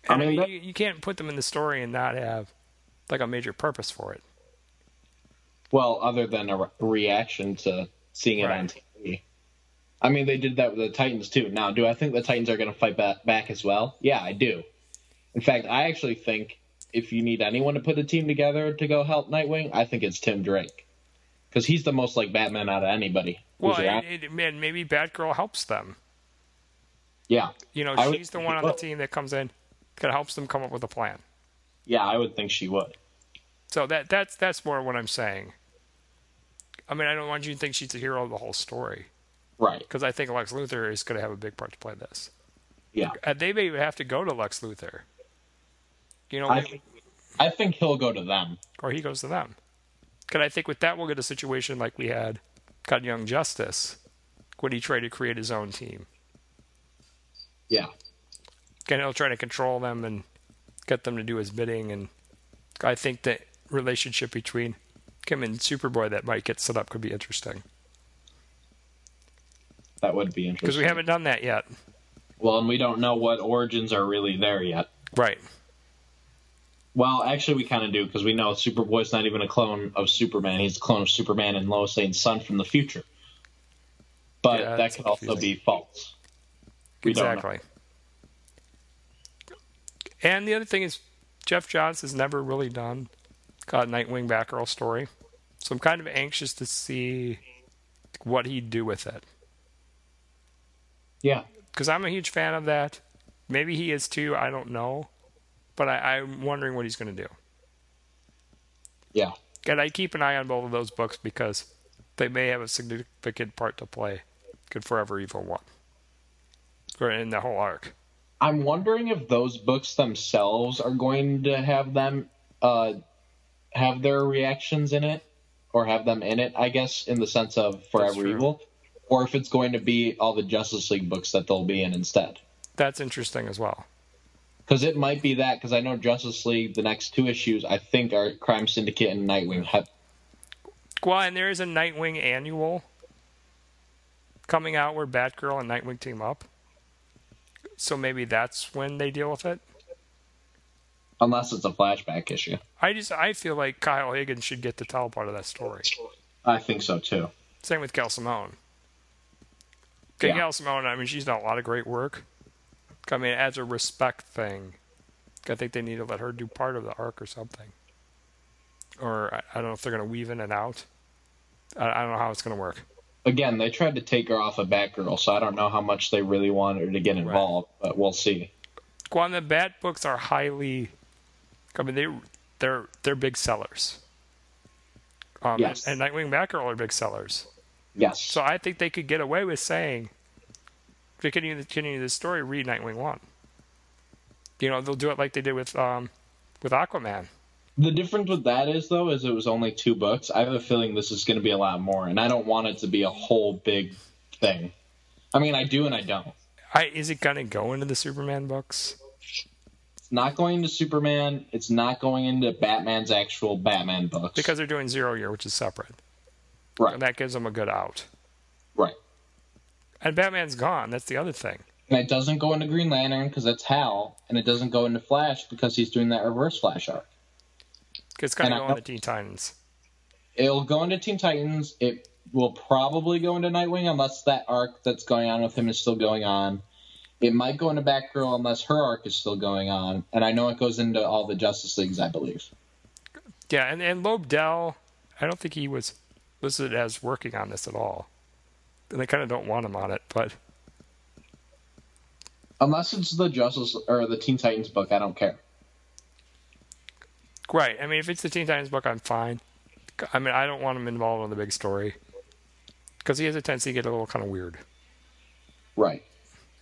I And I mean, that- you, you can't put them in the story and not have like a major purpose for it. Well, other than a re- reaction to seeing it on TV. I mean, they did that with the Titans too. Now, do I think the Titans are going to fight back, back as well? Yeah, I do. In fact, I actually think if you need anyone to put a team together to go help Nightwing, I think it's Tim Drake. Because he's the most like Batman out of anybody. Well, and, and, and maybe Batgirl helps them. yeah. You know, I would she's the one on the team that comes in, that helps them come up with a plan. Yeah, I would think she would. So that that's that's more what I'm saying. I mean, I don't want you to think she's the hero of the whole story, Right. because I think Lex Luthor is going to have a big part to play in this. Yeah. And they may have to go to Lex Luthor. You know, I think, I think he'll go to them. or he goes to them. Because I think with that we'll get a situation like we had got Young Justice when he tried to create his own team. Yeah. And he'll try to control them and get them to do his bidding. And I think the relationship between him and Superboy that might get set up could be interesting. That would be interesting. Because we haven't done that yet. Well, and we don't know what origins are really there yet. Right. Well, actually, we kind of do because we know Superboy's not even a clone of Superman. He's a clone of Superman and Lois Lane's son from the future. But Yeah, that could also be false. We exactly. And the other thing is, Geoff Johns has never really done a Nightwing Batgirl story, so I'm kind of anxious to see what he'd do with it. Yeah. Because I'm a huge fan of that. Maybe he is too. I don't know, but I, I'm wondering what he's going to do. Yeah. And I keep an eye on both of those books because they may have a significant part to play in Forever Evil One, or in the whole arc. I'm wondering if those books themselves are going to have them uh, have their reactions in it, or have them in it. I guess in the sense of Forever. Evil, or if it's going to be all the Justice League books that they'll be in instead. That's interesting as well. Because it might be that. Because I know Justice League, the next two issues, I think are Crime Syndicate and Nightwing. Have, Well, and there is a Nightwing annual coming out where Batgirl and Nightwing team up. So maybe that's when they deal with it. unless it's a flashback issue. I just I feel like Kyle Higgins should get to tell part of that story. I think so too. Same with Gail Simone. Okay, Yeah. Gail Simone, I mean, she's done a lot of great work. I mean, as a respect thing, I think they need to let her do part of the arc or something. Or I, I don't know if they're going to weave in and out. I, I don't know how it's going to work. again, they tried to take her off of Batgirl, so I don't know how much they really want her to get involved, right. but we'll see. Well, the Bat books are highly. I mean, they they're they're big sellers. Um, yes. And, and Nightwing Batgirl are big sellers. Yes. So I think they could get away with saying, to continue the, continue the story, read Nightwing one. You know, they'll do it like they did with um, with Aquaman. The difference with that is though, is it was only two books. I have a feeling this is going to be a lot more, and I don't want it to be a whole big thing. I mean, I do and I don't. I, is it going to go into the Superman books? It's not going to Superman. It's not going into Batman's actual Batman books because they're doing Zero Year, which is separate. Right. And that gives them a good out. And Batman's gone. That's the other thing. And it doesn't go into Green Lantern because that's Hal, and it doesn't go into Flash because he's doing that Reverse Flash arc. It's going to go into Teen Titans. It'll go into Teen Titans. It will probably go into Nightwing unless that arc that's going on with him is still going on. It might go into Batgirl unless her arc is still going on, and I know it goes into all the Justice Leagues, I believe. Yeah, and and Lobdell, I don't think he was listed as working on this at all, and they kind of don't want him on it. But unless it's the Justice or the Teen Titans book, I don't care. Right. I mean, if it's the Teen Titans book, I'm fine. I mean, I don't want him involved in the big story because he has a tendency to get a little kind of weird. Right.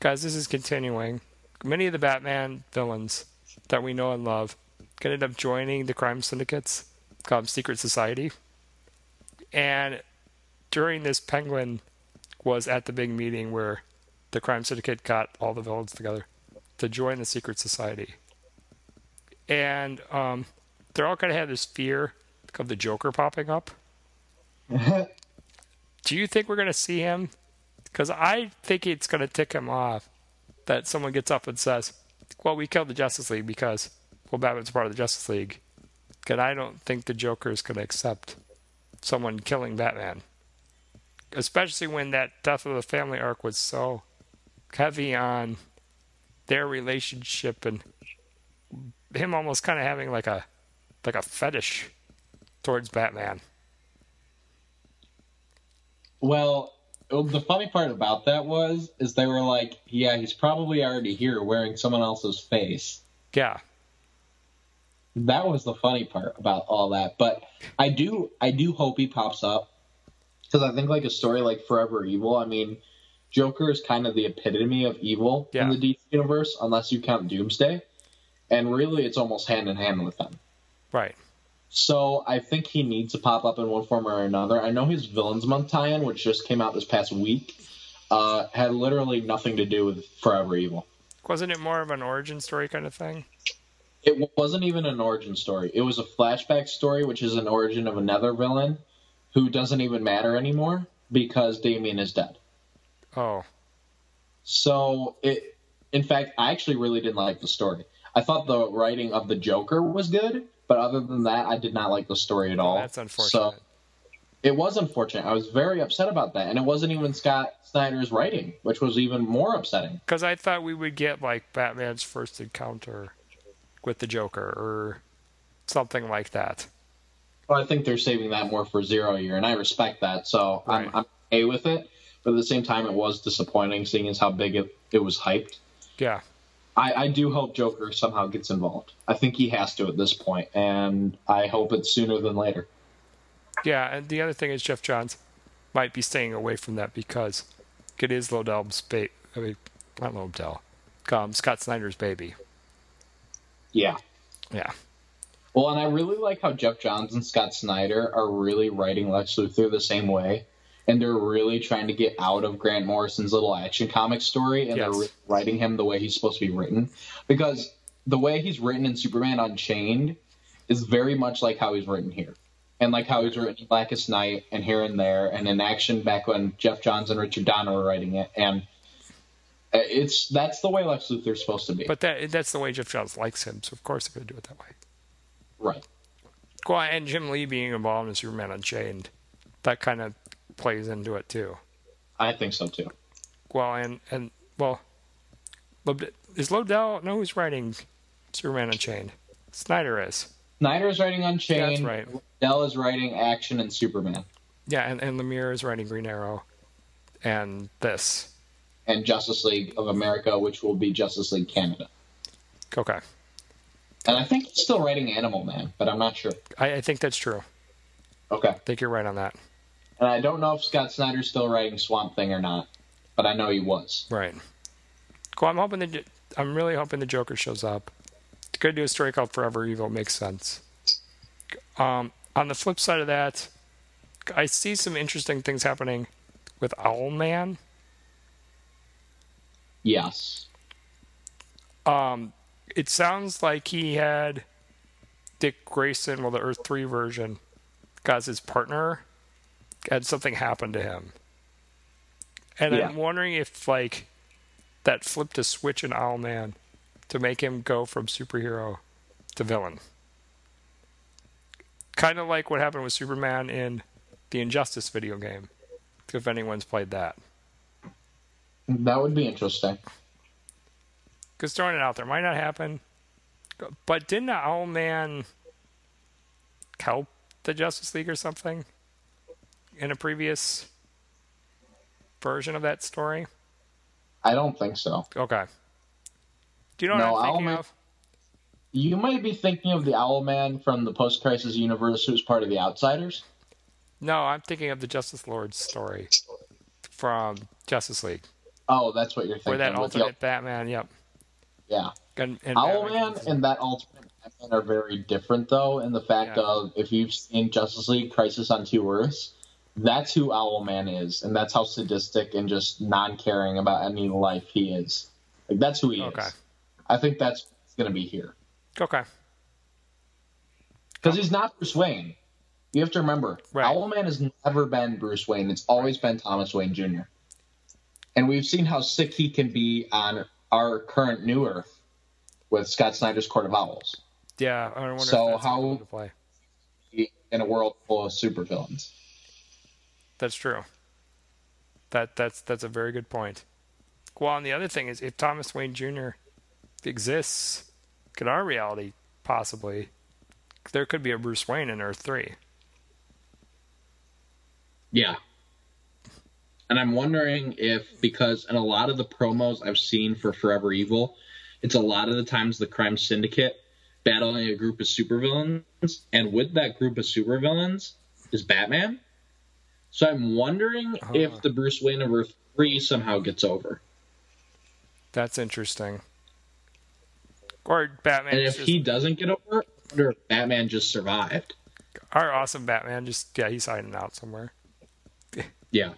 Guys, this is continuing. Many of the Batman villains that we know and love can end up joining the crime syndicates called Secret Society. And during this, Penguin was at the big meeting where the crime syndicate got all the villains together to join the Secret Society. And um, they're all kind of have this fear of the Joker popping up. Do you think we're going to see him? Because I think it's going to tick him off that someone gets up and says, "Well, we killed the Justice League because well, Batman's part of the Justice League." And I don't think the Joker is going to accept someone killing Batman, especially when that Death of the Family arc was so heavy on their relationship and him almost kind of having like a like a fetish towards Batman. Well, oh, the funny part about that was is they were like, yeah, he's probably already here wearing someone else's face. Yeah. That was the funny part about all that. But I do I do hope he pops up because I think like a story like Forever Evil, I mean, Joker is kind of the epitome of evil yeah. in the DC universe unless you count Doomsday. And really it's almost hand in hand with them. Right. So I think he needs to pop up in one form or another. I know his Villains Month tie-in, which just came out this past week, uh, had literally nothing to do with Forever Evil. Wasn't it more of an origin story kind of thing? It wasn't even an origin story. It was a flashback story, which is an origin of another villain who doesn't even matter anymore because Damian is dead. Oh. So it, in fact, I actually really didn't like the story. I thought the writing of the Joker was good, but other than that, I did not like the story at all. That's unfortunate. So it was unfortunate. I was very upset about that, and it wasn't even Scott Snyder's writing, which was even more upsetting. Because I thought we would get like Batman's first encounter with the Joker or something like that. Well, I think they're saving that more for Zero Year, and I respect that. So right. I'm, I'm okay with it. But at the same time, it was disappointing seeing as how big it, it was hyped. Yeah. I, I do hope Joker somehow gets involved. I think he has to at this point, and I hope it's sooner than later. Yeah, and the other thing is Geoff Johns might be staying away from that because it is Lobdell's baby. I mean, not Lobdell. Um, Scott Snyder's baby. Yeah. Yeah. Well, and I really like how Geoff Johns and Scott Snyder are really writing Lex Luthor the same way and they're really trying to get out of Grant Morrison's little action comic story, and yes. they're writing him the way he's supposed to be written. Because the way he's written in Superman Unchained is very much like how he's written here, and like how he's written in Blackest Night and here and there, and in Action back when Geoff Johns and Richard Donner were writing it, and uh, it's that's the way Lex Luthor's supposed to be. But that that's the way Geoff Johns likes him, so of course they're going to do it that way. Right. Well, and Jim Lee being involved in Superman Unchained, that kind of plays into it too. I think so too. Well, and and well, is Lobdell? No, who's writing Superman Unchained? Snyder is. Snyder is writing Unchained. Yeah, that's right. Dell is writing Action and Superman. Yeah, and, and Lemire is writing Green Arrow. and this. and Justice League of America, which will be Justice League Canada. Okay, And I think he's still writing Animal Man, but I'm not sure. I, I think that's true. Okay. I think you're right on that. And I don't know if Scott Snyder's still writing Swamp Thing or not, but I know he was. Right. Cool. I'm hoping the I'm really hoping the Joker shows up. Could do a story called Forever Evil makes sense. Um, on the flip side of that, I see some interesting things happening with Owlman. Yes. Um, it sounds like he had Dick Grayson, well, the Earth Three version, as his partner, had something happen to him, and Yeah. I'm wondering if like that flipped a switch in Owlman to make him go from superhero to villain. Kind of like what happened with Superman in the Injustice video game, if anyone's played that. That would be interesting. Because throwing it out there might not happen. But didn't the Owlman help the Justice League or something in a previous version of that story? I don't think so. Okay. Do you know No, what I'm thinking Owlman- of? You might be thinking of the Owlman from the post crisis universe who's part of the Outsiders. No, I'm thinking of the Justice Lord story from Justice League, Oh, that's what you're thinking where that of. with the- alternate Batman. Yep. Yeah. And, and Owlman and that alternate Batman are very different, though, in the fact Yeah. of if you've seen Justice League Crisis on Two Earths, that's who Owlman is, and that's how sadistic and just non caring about any life he is. Like, that's who he Okay. is. I think that's going to be here. Okay. Because he's not Bruce Wayne. You have to remember, Right. Owlman has never been Bruce Wayne. It's always been Thomas Wayne Jr. And we've seen how sick he can be on our current New Earth with Scott Snyder's Court of Owls Yeah, I wonder So how- how to play. in a world full of supervillains. That's true. That that's that's a very good point. Well, and the other thing is, if Thomas Wayne Jr. exists in our reality, possibly there could be a Bruce Wayne in Earth Three. Yeah. And I'm wondering if, because in a lot of the promos I've seen for Forever Evil, it's a lot of the times the crime syndicate battling a group of supervillains, and with that group of supervillains is Batman. So I'm wondering Ah. if the Bruce Wayne of Earth 3 somehow gets over. That's interesting. Or Batman. And if just, he doesn't get over, I wonder if Batman just survived. our awesome Batman, just yeah, he's hiding out somewhere. Yeah.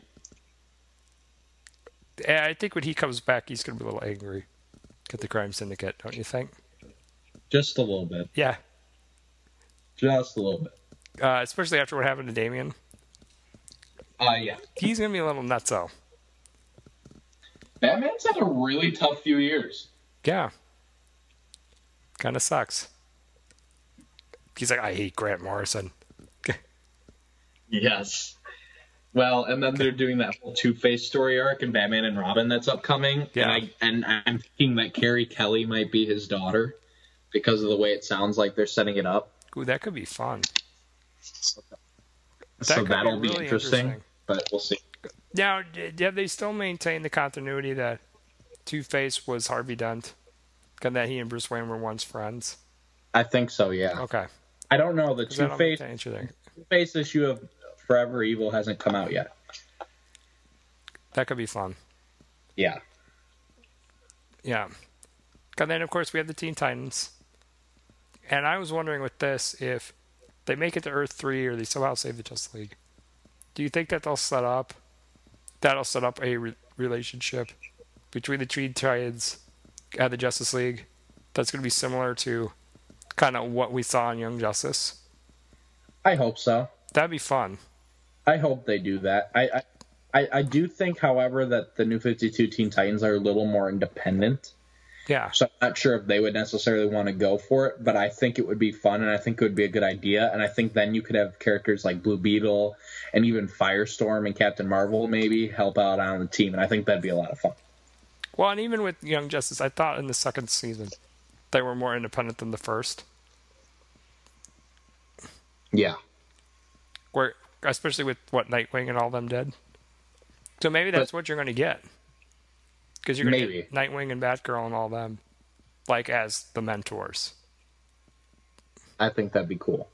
I think when he comes back, he's gonna be a little angry at the crime syndicate, don't you think? Just a little bit. Yeah, Just a little bit. uh, especially after what happened to Damian. Uh, yeah. He's gonna be a little nutso. Batman's had a really tough few years. Yeah. Kind of sucks. He's like, I hate Grant Morrison. Yes. Well, and then they're doing that whole Two Face story arc and Batman and Robin that's upcoming. Yeah. And, I, and I'm thinking that Carrie Kelly might be his daughter because of the way it sounds like they're setting it up. Ooh, that could be fun. so could be that'll be, really interesting, interesting. But we'll see. Now, have they still maintain the continuity that Two Face was Harvey Dent, and that he and Bruce Wayne were once friends? I think so, yeah. Okay. I don't know. The two-face. Two Face issue of Forever Evil hasn't come out yet. That could be fun. Yeah. Yeah. And then, of course, we have the Teen Titans. And I was wondering with this if they make it to Earth 3 or they somehow save the Justice League. Do you think that they'll set up that'll set up a re- relationship between the Teen Titans and the Justice League that's going to be similar to kind of what we saw in Young Justice? I hope so. That'd be fun. I hope they do that. I, I, I, I do think, however, that the new 52 Teen Titans are a little more independent. Yeah. So I'm not sure if they would necessarily want to go for it, but I think it would be fun and I think it would be a good idea. And I think then you could have characters like Blue Beetle and even Firestorm and Captain Marvel maybe help out on the team. And I think that'd be a lot of fun. Well, and even with Young Justice, I thought in the second season they were more independent than the first. Yeah. where especially with what Nightwing and all them did. So maybe that's but, what you're going to get. Because you're going to get Nightwing and Batgirl and all them, like as the mentors. I think that'd be cool.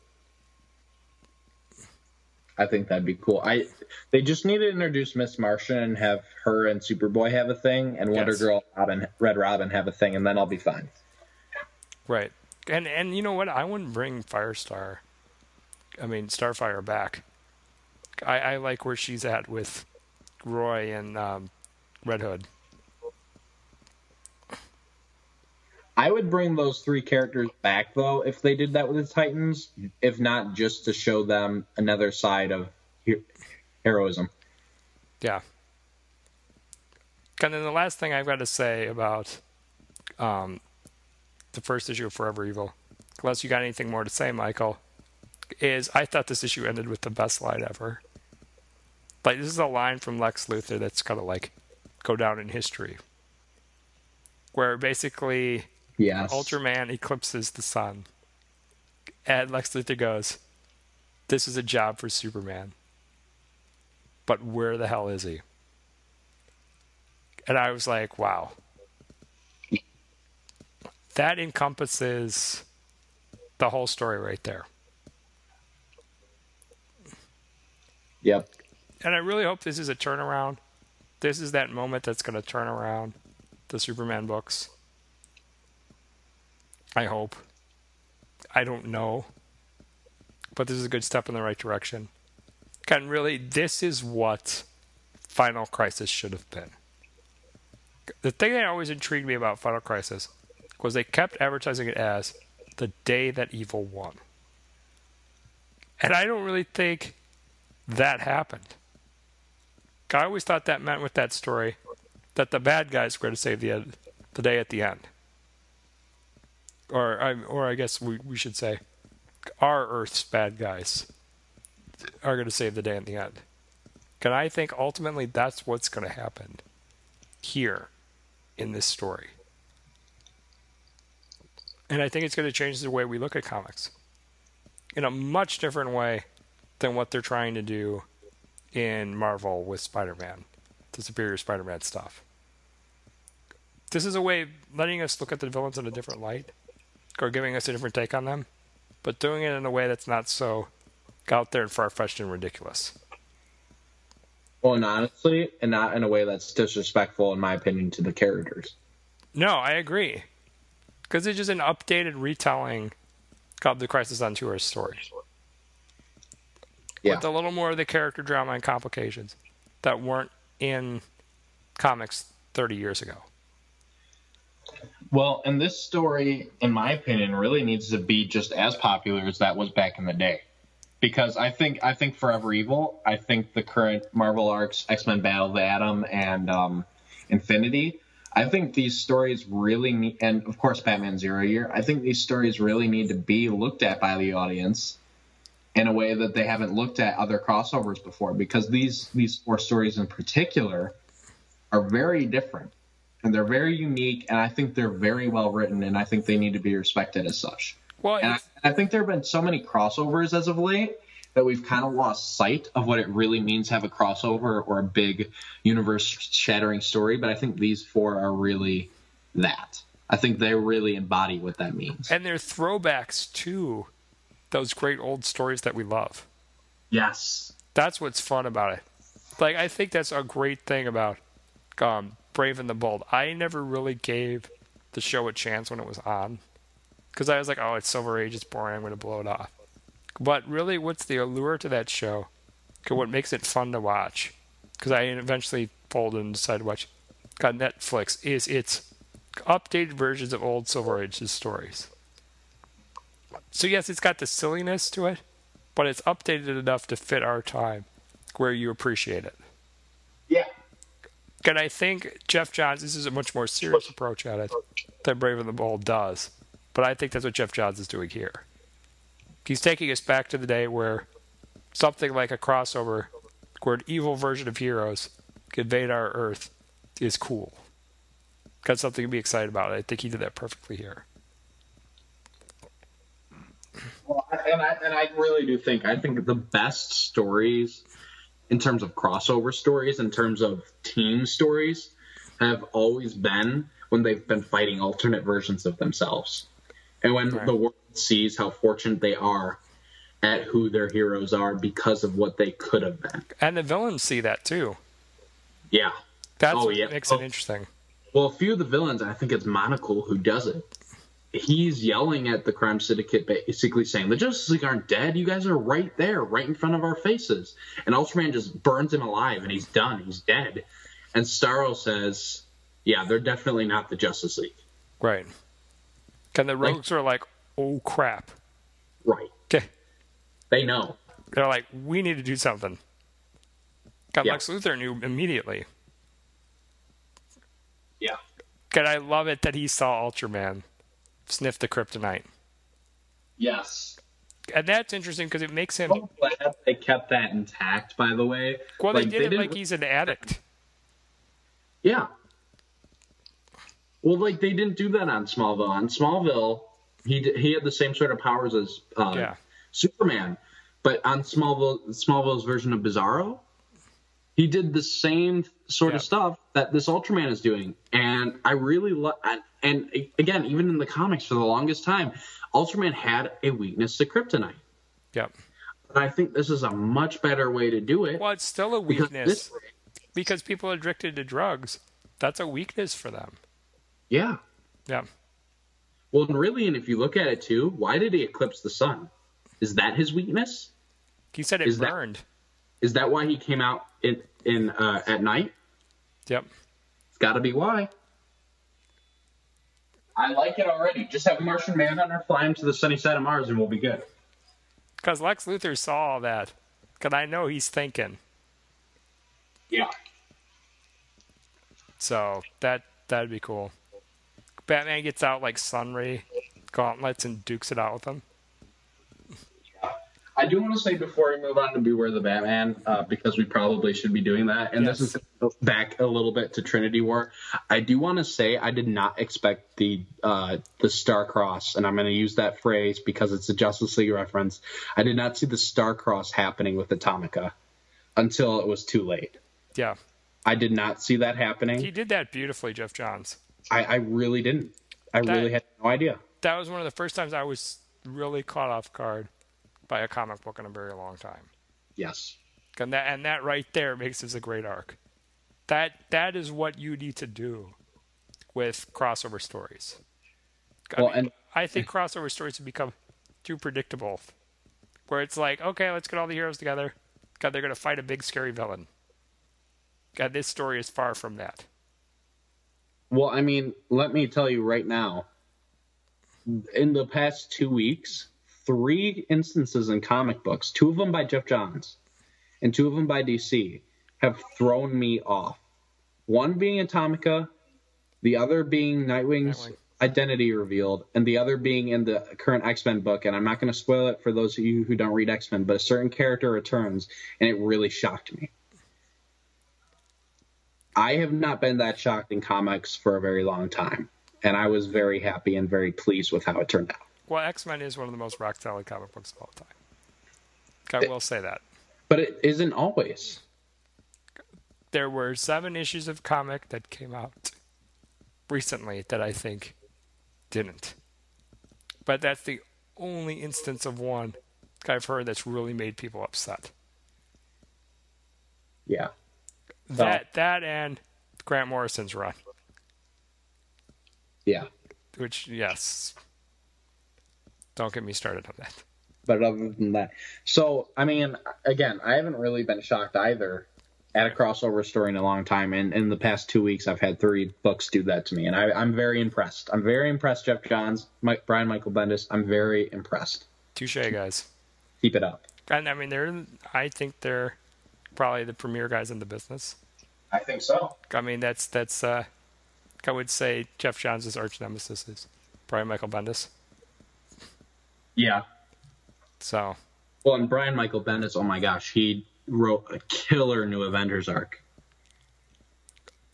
I think that'd be cool. I they just need to introduce Miss Martian and have her and Superboy have a thing, and Wonder yes. Girl, Robin, Red Robin have a thing, and then I'll be fine. Right, and and you know what? I wouldn't bring Firestar. I mean Starfire back. I, I like where she's at with Roy and um, Red Hood. I would bring those three characters back though if they did that with the Titans, if not just to show them another side of heroism. Yeah. And then the last thing I've got to say about um, the first issue of Forever Evil, unless you got anything more to say, Michael, is I thought this issue ended with the best line ever. Like this is a line from Lex Luthor that's kind of like go down in history, where basically Yes. Ultraman eclipses the sun. And Lex Luthor goes, This is a job for Superman. But where the hell is he? And I was like, wow. That encompasses the whole story right there. Yep. And I really hope this is a turnaround. This is that moment that's going to turn around the Superman books. I hope. I don't know. But this is a good step in the right direction. And really, this is what Final Crisis should have been. The thing that always intrigued me about Final Crisis was they kept advertising it as the day that evil won. And I don't really think that happened. I always thought that meant with that story that the bad guys were going to save the, the day at the end or I, or I guess we, we should say, our Earth's bad guys are going to save the day at the end. And I think ultimately that's what's going to happen here in this story. And I think it's going to change the way we look at comics in a much different way than what they're trying to do in Marvel with Spider Man, the Superior Spider Man stuff. This is a way of letting us look at the villains in a different light or giving us a different take on them, but doing it in a way that's not so out there and far fetched and ridiculous. Well, and honestly, and not in a way that's disrespectful, in my opinion, to the characters. No, I agree. Because it's just an updated retelling of the Crisis on Tour story. Yeah. With a little more of the character drama and complications that weren't in comics 30 years ago. Well, and this story, in my opinion, really needs to be just as popular as that was back in the day. Because I think I think Forever Evil, I think the current Marvel arcs, X Men Battle of the Atom and um, Infinity, I think these stories really need, and of course Batman Zero Year, I think these stories really need to be looked at by the audience in a way that they haven't looked at other crossovers before. Because these these four stories in particular are very different and they're very unique, and I think they're very well written, and I think they need to be respected as such. Well, and I, I, think there have been so many crossovers as of late that we've kind of lost sight of what it really means to have a crossover or a big universe-shattering story. But I think these four are really that. I think they really embody what that means, and they're throwbacks to those great old stories that we love. Yes, that's what's fun about it. Like I think that's a great thing about um, Brave and the Bold. I never really gave the show a chance when it was on because I was like, oh, it's Silver Age, it's boring, I'm going to blow it off. But really, what's the allure to that show? What makes it fun to watch? Because I eventually folded and decided to watch. Got Netflix is its updated versions of old Silver Age's stories. So yes, it's got the silliness to it, but it's updated enough to fit our time, where you appreciate it. Yeah, and I think Geoff Johns, this is a much more serious approach at it than Brave and the Bold does. But I think that's what Geoff Johns is doing here. He's taking us back to the day where something like a crossover, where an evil version of heroes invade our Earth, is cool. Got something to be excited about. I think he did that perfectly here. Well, and I and I really do think I think the best stories in terms of crossover stories, in terms of team stories, have always been when they've been fighting alternate versions of themselves. And when Right. the world sees how fortunate they are at who their heroes are because of what they could have been. And the villains see that too. Yeah. That's Oh, what yeah. makes Oh. it interesting. Well, a few of the villains, I think it's Monocle who does it. He's yelling at the crime syndicate, basically saying, The Justice League aren't dead. You guys are right there, right in front of our faces. And Ultraman just burns him alive, and he's done. He's dead. And Starro says, Yeah, they're definitely not the Justice League. Right. And the Like- rogues are like, oh crap. Right. Okay. They know. They're like, we need to do something. got Yeah. Lex Luthor knew immediately. Yeah. God, I love it that he saw Ultraman sniff the kryptonite. Yes. And that's interesting because it makes him. I'm glad they kept that intact, by the way. Well, they Like, did it didn't- like he's an addict. Yeah. Well, like they didn't do that on Smallville. On Smallville, he d- he had the same sort of powers as uh, Yeah. Superman, but on Smallville, Smallville's version of Bizarro, he did the same sort Yeah. of stuff that this Ultraman is doing, and I really love. And, and again, even in the comics, for the longest time, Ultraman had a weakness to kryptonite. Yep. But I think this is a much better way to do it. Well, it's still a because weakness this- because people are addicted to drugs. That's a weakness for them. yeah. Yeah. Well, and really, and if you look at it too, why did he eclipse the sun? Is that his weakness? He said it Is that- burned. Is that why he came out in in uh, at night? Yep. It's got to be why. I like it already. Just have Martian Manhunter fly him to the sunny side of Mars, and we'll be good. Because Lex Luthor saw all that. Because I know he's thinking. Yeah. So that that'd be cool. Batman gets out like Sunray gauntlets and dukes it out with them. I do want to say before we move on to Beware the Batman, uh, because we probably should be doing that, and this is back a little bit to Trinity War. I do want to say I did not expect the uh, the Star Cross, and I'm going to use that phrase because it's a Justice League reference. I did not see the Star Cross happening with Atomica until it was too late. Yeah. I did not see that happening. He did that beautifully, Geoff Johns. I, I really didn't. I That- really had no idea. That was one of the first times I was really caught off guard by a comic book in a very long time. Yes. And that and that right there makes this a great arc. That that is what you need to do with crossover stories. I, Well, mean, and- I think crossover stories have become too predictable. Where it's like, okay, let's get all the heroes together. God, they're gonna fight a big scary villain. God, this story is far from that. Well, I mean, let me tell you right now. In the past two weeks, three instances in comic books, two of them by Geoff Johns and two of them by DC, have thrown me off. One being Atomica, the other being Nightwing's Nightwing. identity revealed, and the other being in the current X Men book. And I'm not going to spoil it for those of you who don't read X Men, but a certain character returns, and it really shocked me. I have not been that shocked in comics for a very long time, and I was very happy and very pleased with how it turned out. Well, X Men is one of the most rock solid comic books of all time. I will say that. But it isn't always. there were seven issues of comic that came out recently that I think didn't. But that's the only instance of one I've heard that's really made people upset. Yeah. That that and Grant Morrison's run, Yeah. which yes, don't get me started on that. But other than that, so I mean, again, I haven't really been shocked either at a crossover story in a long time. And in the past two weeks, I've had three books do that to me, and I, I'm very impressed. I'm very impressed, Geoff Johns, Mike, Brian Michael Bendis. I'm very impressed. Touche, guys. Keep it up. And I mean, they're I think they're probably the premier guys in the business. I think so. I mean, that's that's uh, I would say Geoff Johns' arch nemesis is Brian Michael Bendis. Yeah. So Well, and Brian Michael Bendis, oh my gosh, he wrote a killer new Avengers arc.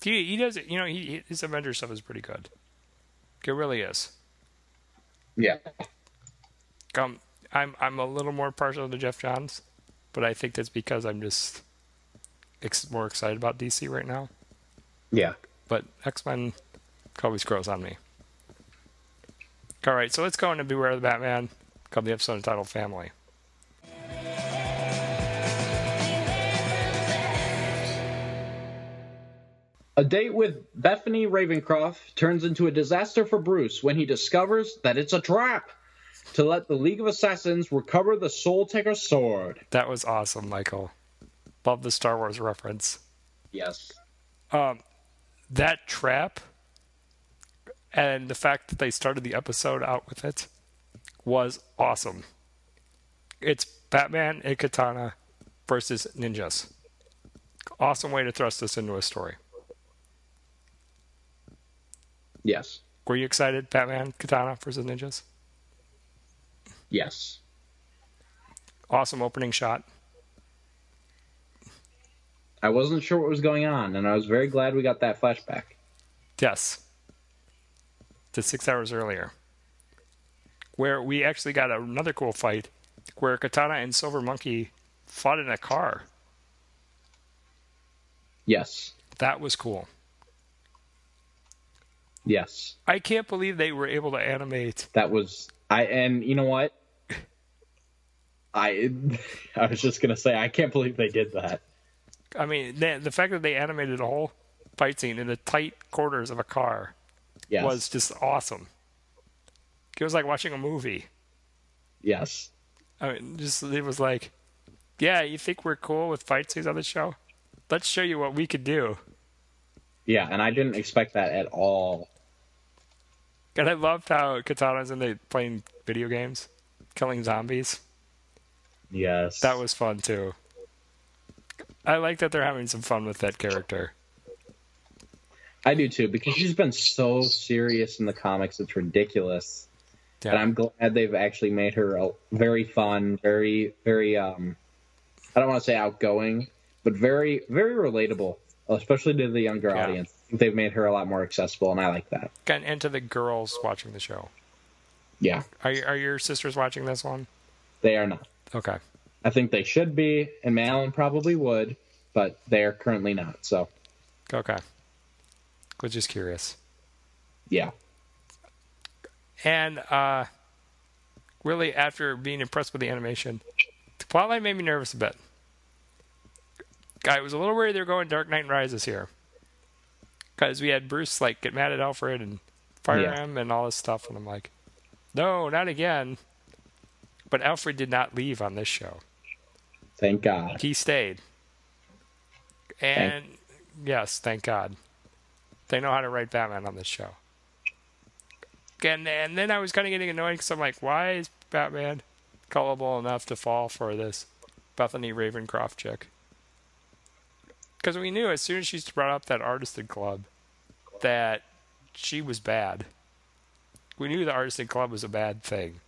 he he does it. You know, he his Avengers stuff is pretty good. It really is. Yeah. Um, I'm I'm a little more partial to Geoff Johns, but I think that's because I'm just ex- more excited about DC right now. Yeah. But X Men always grows on me. All right, so let's go into Beware of the Batman, called the episode entitled Family. A date with Bethany Ravencroft turns into a disaster for Bruce when he discovers that it's a trap to let the League of Assassins recover the Soul Taker sword. That was awesome, Michael. Love the Star Wars reference. Yes. Um, that trap and the fact that they started the episode out with it was awesome. It's Batman and Katana versus ninjas. Awesome way to thrust this into a story. Yes. Were you excited, Batman, Katana versus ninjas? Yes. Awesome opening shot. I wasn't sure what was going on, and I was very glad we got that flashback. Yes. To six hours earlier. Where we actually got another cool fight where Katana and Silver Monkey fought in a car. Yes. That was cool. Yes. I can't believe they were able to animate. That was I and you know what? I I was just gonna say I can't believe they did that. I mean, the, the fact that they animated a whole fight scene in the tight quarters of a car yes. was just awesome. It was like watching a movie. Yes. I mean, just it was like, yeah, you think we're cool with fight scenes on the show? Let's show you what we could do. Yeah, and I didn't expect that at all. And I loved how Katana's in the playing video games, killing zombies. Yes. That was fun too. I like that they're having some fun with that character. I do too, because she's been so serious in the comics, it's ridiculous. Yeah. And I'm glad they've actually made her a, very fun, very, very, um, I don't want to say outgoing, but very, very relatable, especially to the younger Yeah. audience. They've made her a lot more accessible, and I like that. And, to the girls watching the show. Yeah, Are, are your sisters watching this one? they are not. Okay. I think they should be, and Malin probably would, but they are currently not. So, Okay. Was just curious. yeah. And uh, really, after being impressed with the animation, the plotline made me nervous a bit. I was a little worried they were going Dark Knight Rises here, because we had Bruce like get mad at Alfred and fire Yeah. him and all this stuff, and I'm like, no, not again. But Alfred did not leave on this show. Thank God. He stayed. And yes, thank God. They know how to write Batman on this show. And and then I was kind of getting annoyed because I'm like, why is Batman gullible enough to fall for this Bethany Ravencroft chick? Because we knew as soon as she brought up that artisan club that she was bad. We knew the artisan club was a bad thing.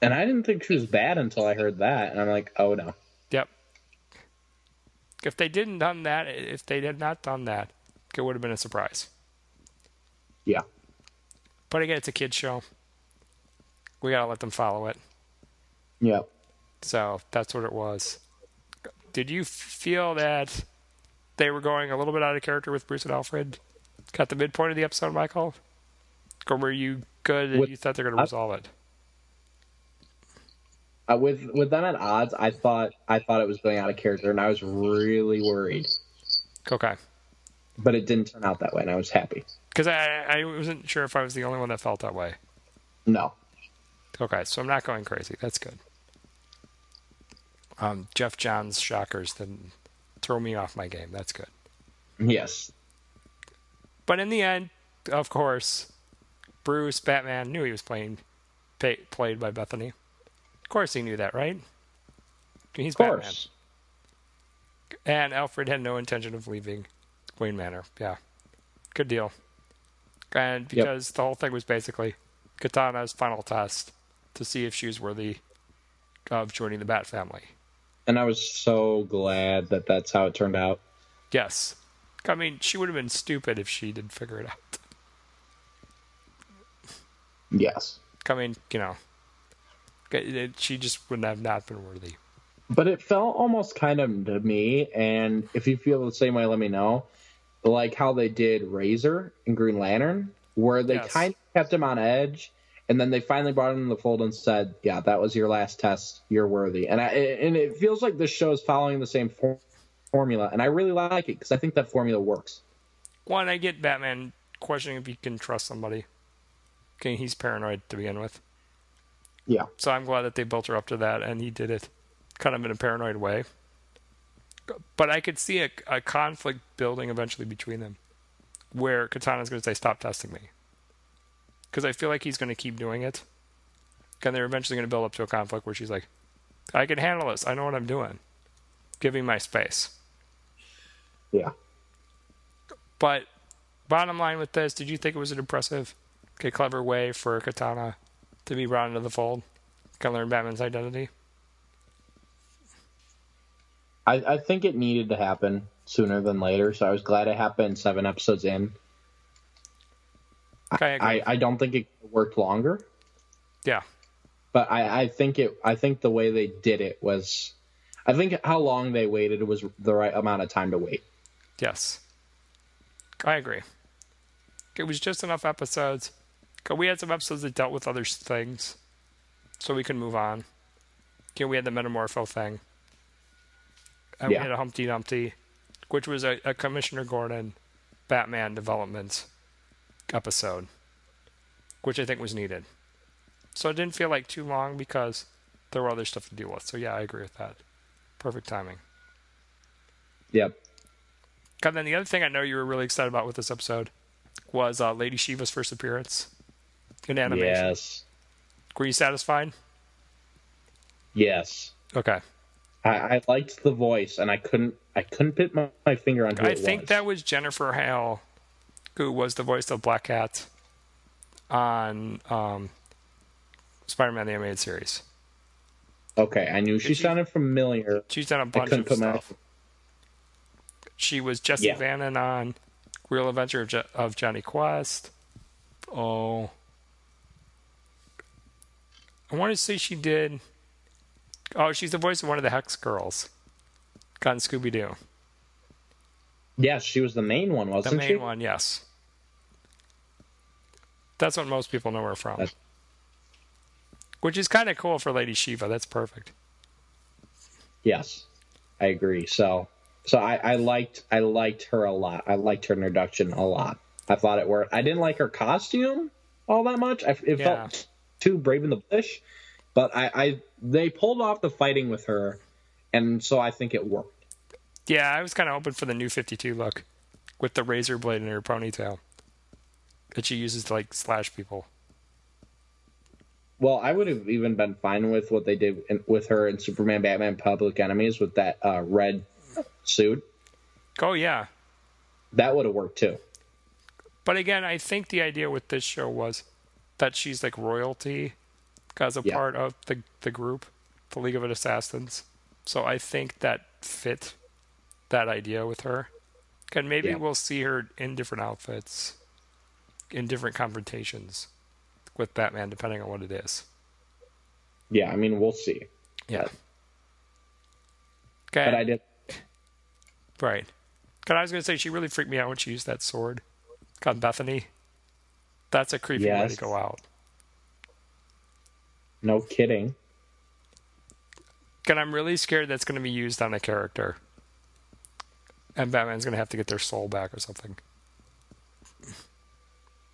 And I didn't think she was bad until I heard that, and I'm like, oh no. Yep. If they didn't done that, if they had not done that, it would have been a surprise. Yeah. But again, it's a kids show. We gotta let them follow it. Yep. So that's what it was. Did you feel that they were going a little bit out of character with Bruce and Alfred at the midpoint of the episode, Michael? Or were you good and With- you thought they're going to resolve it? Uh, with with them at odds, I thought I thought it was going out of character, and I was really worried. Okay. But it didn't turn out that way, and I was happy. Because I, I wasn't sure if I was the only one that felt that way. No. Okay, so I'm not going crazy. That's good. Um, Geoff Johns shockers didn't throw me off my game. That's good. Yes. But in the end, of course, Bruce Batman knew he was playing pay, played by Bethany. Of course, he knew that, right? He's. Batman. And Alfred had no intention of leaving Wayne Manor. Yeah, good deal. And Yep. because the whole thing was basically Katana's final test to see if she was worthy of joining the Bat family. And I was so glad that that's how it turned out. Yes. I mean, she would have been stupid if she didn't figure it out. Yes. I mean, you know, she just wouldn't have not been worthy. But it felt almost kind of to me, and if you feel the same way, let me know. Like how they did Razer and Green Lantern, where they Yes. kind of kept him on edge, and then they finally brought him in the fold and said, "Yeah, that was your last test. You're worthy." And I and it feels like this show is following the same for- formula, and I really like it because I think that formula works. One, I get Batman questioning if he can trust somebody. Okay, he's paranoid to begin with. Yeah. So I'm glad that they built her up to that, and he did it kind of in a paranoid way. But I could see a, a conflict building eventually between them, where Katana's going to say, "Stop testing me," because I feel like he's going to keep doing it, and they're eventually going to build up to a conflict where she's like, "I can handle this. I know what I'm doing. Give me my space." Yeah. But bottom line with this, did you think it was an impressive, okay, clever way for Katana to be brought into the fold? Can learn Batman's identity. I, I think it needed to happen sooner than later, so I was glad it happened seven episodes in. Okay, I. I, I don't think it worked longer, yeah, but I, I think it I think the way they did it was I think how long they waited was the right amount of time to wait. yes, I agree. It was just enough episodes. We had some episodes that dealt with other things, so we could move on. We had the Metamorpho thing. And Yeah. we had a Humpty Dumpty, which was a, a Commissioner Gordon Batman development episode, which I think was needed. So it didn't feel like too long because there were other stuff to deal with. So yeah, I agree with that. Perfect timing. Yep. And then the other thing I know you were really excited about with this episode was uh, Lady Shiva's first appearance in animation. Yes. Were you satisfied? Yes. Okay. I, I liked the voice, and I couldn't I couldn't put my, my finger on who I think was. that was Jennifer Hale, who was the voice of Black Cat on um, Spider-Man the Animated Series. Okay, I knew she she- sounded familiar. She's done a bunch of put my stuff. She was Jesse Yeah. Bannon on Real Adventure of, Jo- of Jonny Quest. Oh, I want to say she did. Oh, she's the voice of one of the Hex girls. On Scooby Doo, Yes, she was the main one, wasn't she? The main she? one. Yes, that's what most people know her from. That's- Which is kind of cool for Lady Shiva. That's perfect. Yes, I agree. So, so I, I liked I liked her a lot. I liked her introduction a lot. I thought it worked. I didn't like her costume all that much. I, it Yeah. felt too brave in the bush, but I, I they pulled off the fighting with her, and so I think it worked. Yeah, I was kind of hoping for the new 52 look with the razor blade in her ponytail that she uses to like slash people. Well, I would have even been fine with what they did in, with her in Superman, Batman, Public Enemies with that uh, red suit. Oh yeah, That would have worked too. but again, I think the idea with this show was that she's like royalty as a Yeah. part of the the group, the League of Assassins. So I think that fit that idea with her. And maybe Yeah. we'll see her in different outfits, in different confrontations with Batman, depending on what it is. Yeah, I mean, we'll see. Yeah. But Okay. I did. Right. Because I was going to say, she really freaked me out when she used that sword. God, Bethany. That's a creepy way to go out. No kidding. And I'm really scared that's going to be used on a character. And Batman's going to have to get their soul back or something.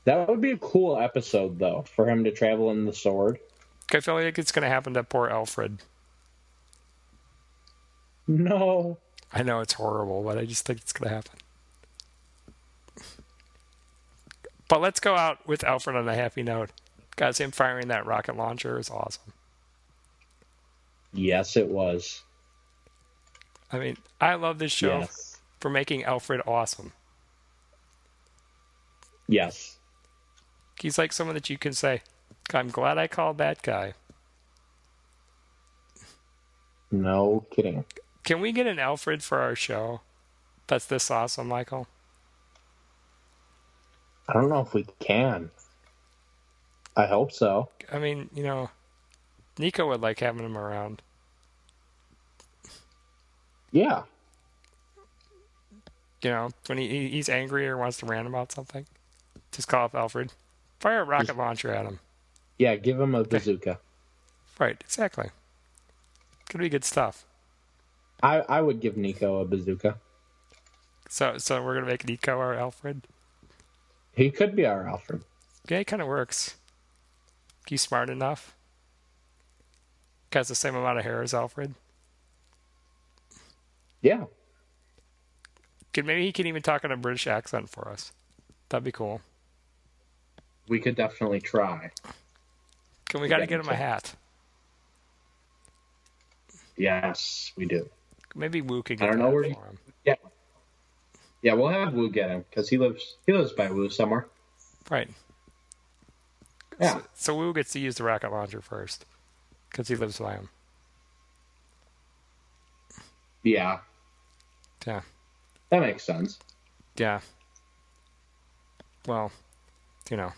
That would be a cool episode, though, for him to travel in the sword. I feel like it's going to happen to poor Alfred. No. I know it's horrible, but I just think it's going to happen. But let's go out with Alfred on a happy note. Guys, him firing that rocket launcher is awesome. Yes, it was. I mean, I love this show Yes. for making Alfred awesome. Yes. He's like someone that you can say, I'm glad I called that guy. No kidding. Can we get an Alfred for our show? That's this awesome, Michael. I don't know if we can. I hope so. I mean, you know, Nico would like having him around. Yeah. You know, when he, he's angry or wants to rant about something, just call up Alfred. Fire a rocket launcher at him. Yeah, give him a bazooka. Right, exactly. Could be good stuff. I, I would give Nico a bazooka. So so we're gonna make Nico our Alfred. He could be our Alfred. Yeah, it kind of works. He's smart enough. Has the same amount of hair as Alfred. Yeah. Could maybe he can even talk in a British accent for us. That'd be cool. We could definitely try. Can we got to get him a hat? Yes, we do. Maybe Wu could I don't know where for he- him. Yeah. Yeah, we'll have Wu get him because he lives he lives by Wu somewhere. Right. Yeah. So, so Wu gets to use the rocket launcher first because he lives by him. Yeah, Yeah. that makes sense. Yeah. Well, you know.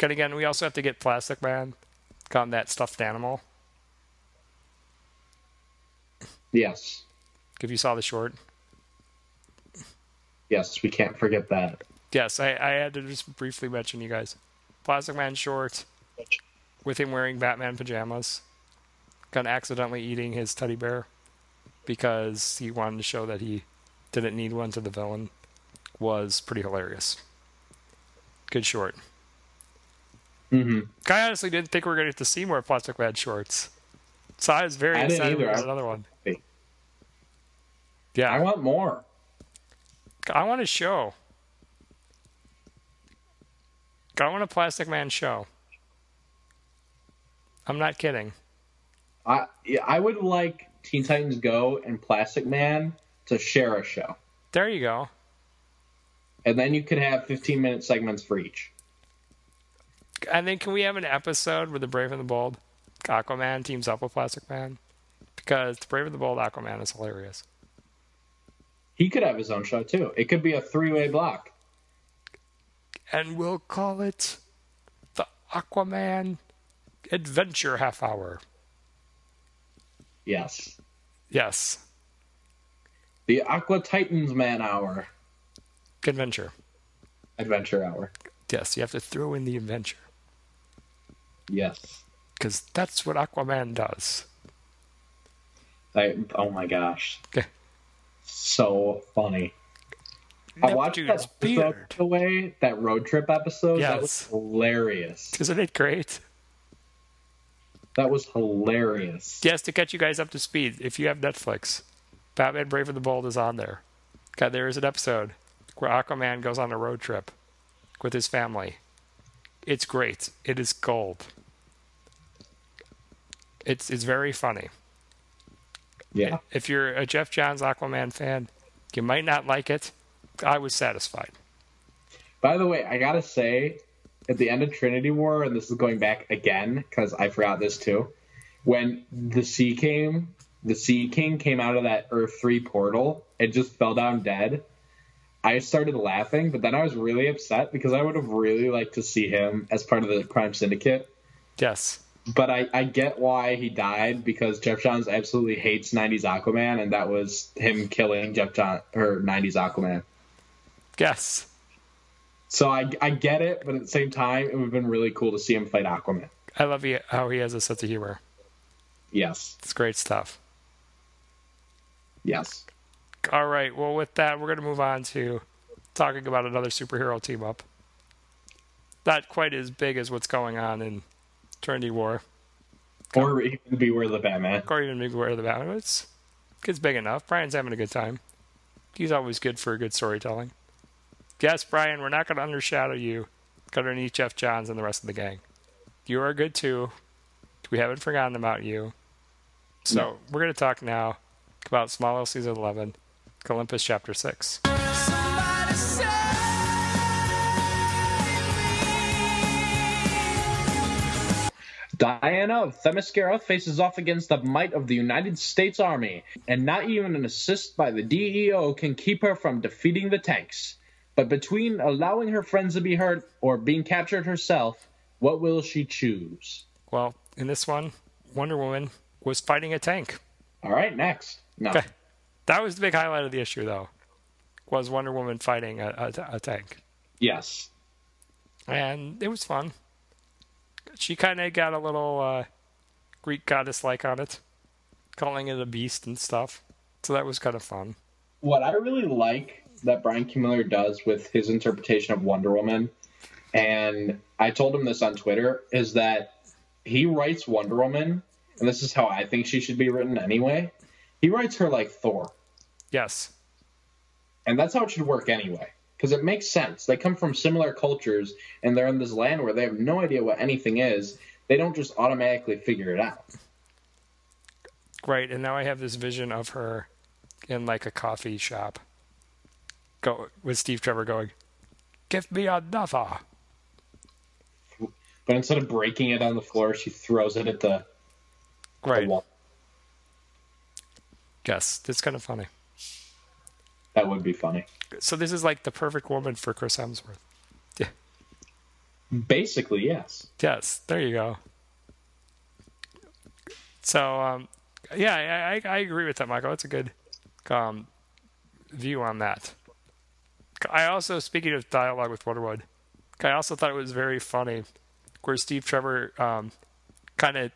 But again, we also have to get Plastic Man, got that stuffed animal. Yes. If you saw the short. Yes, we can't forget that. Yes, I, I had to just briefly mention you guys. Plastic Man short with him wearing Batman pajamas. Got accidentally eating his teddy bear because he wanted to show that he didn't need one to the villain was pretty hilarious. Good short. Mm-hmm. I honestly didn't think we were going to get to see more Plastic Man shorts. So I was very I excited either. about another one. Yeah, I want more. I want a show. I want a Plastic Man show. I'm not kidding. I I would like Teen Titans Go and Plastic Man to share a show, There you go. and then you could have 15 minute segments for each. And then can we have an episode where the Brave and the Bold Aquaman teams up with Plastic Man? Because the Brave and the Bold Aquaman is hilarious. He could have his own show too. It could be a three way block. And we'll call it the Aquaman Adventure Half Hour. Yes, Yes, the Aqua Titans Man Hour adventure. Adventure Hour. Yes, you have to throw in the adventure. Yes. Because that's what Aquaman does. I, oh my gosh, Okay. so funny. I watched that Neptune's beard. the way that road trip episode. That was hilarious. Isn't it great? That was hilarious. Yes, to catch you guys up to speed, if you have Netflix, Batman Brave and the Bold is on there. God, there is an episode where Aquaman goes on a road trip with his family. It's great. It is gold. It's it's very funny. Yeah. If you're a Geoff Johns Aquaman fan, you might not like it. I was satisfied. By the way, I gotta say, at the end of Trinity War, and this is going back again because I forgot this too, when the Sea came, the Sea King came out of that Earth Three portal and just fell down dead. I started laughing, but then I was really upset because I would have really liked to see him as part of the Crime Syndicate. Yes. But I, I get why he died because Geoff Johns absolutely hates '90s Aquaman, and that was him killing Jeff John or '90s Aquaman. Yes. So I, I get it, but at the same time, it would have been really cool to see him fight Aquaman. I love he, how he has a sense of humor. Yes. It's great stuff. Yes. All right. Well, with that, we're going to move on to talking about another superhero team up. Not quite as big as what's going on in Trinity War, Or even Beware the Batman. or even Beware the Batman. It's it's big enough. Bryan's having a good time. He's always good for good storytelling. Yes, Bryan, we're not going to undershadow you underneath Geoff Johns and the rest of the gang. You are good too. We haven't forgotten about you. So No. we're going to talk now about Smallville season 11, Olympus chapter 6. Diana of Themyscira faces off against the might of the United States Army, and not even an assist by the DEO can keep her from defeating the tanks. But between allowing her friends to be hurt or being captured herself, what will she choose? Well, in this one, Wonder Woman was fighting a tank. All right, next. No. Okay. That was the big highlight of the issue, though, was Wonder Woman fighting a, a, a tank. Yes. And it was fun. She kind of got a little uh, Greek goddess like on it, calling it a beast and stuff. So that was kind of fun. What I really like that Bryan Q. Miller does with his interpretation of Wonder Woman, and I told him this on Twitter, is that he writes Wonder Woman, and this is how I think she should be written anyway. He writes her like Thor. Yes. And that's how it should work anyway. Because it makes sense. They come from similar cultures, and they're in this land where they have no idea what anything is. They don't just automatically figure it out. Right, and now I have this vision of her in like a coffee shop. Go with Steve Trevor going, "Give me another." But instead of breaking it on the floor, she throws it at the, right. the wall. Yes, it's kind of funny. That would be funny. So this is like the perfect woman for Chris Hemsworth. Yeah. Basically, yes. Yes, there you go. So, um, yeah, I, I, I agree with that, Michael. It's a good um, view on that. I also, speaking of dialogue with Wonder Woman, I also thought it was very funny where Steve Trevor um, kind of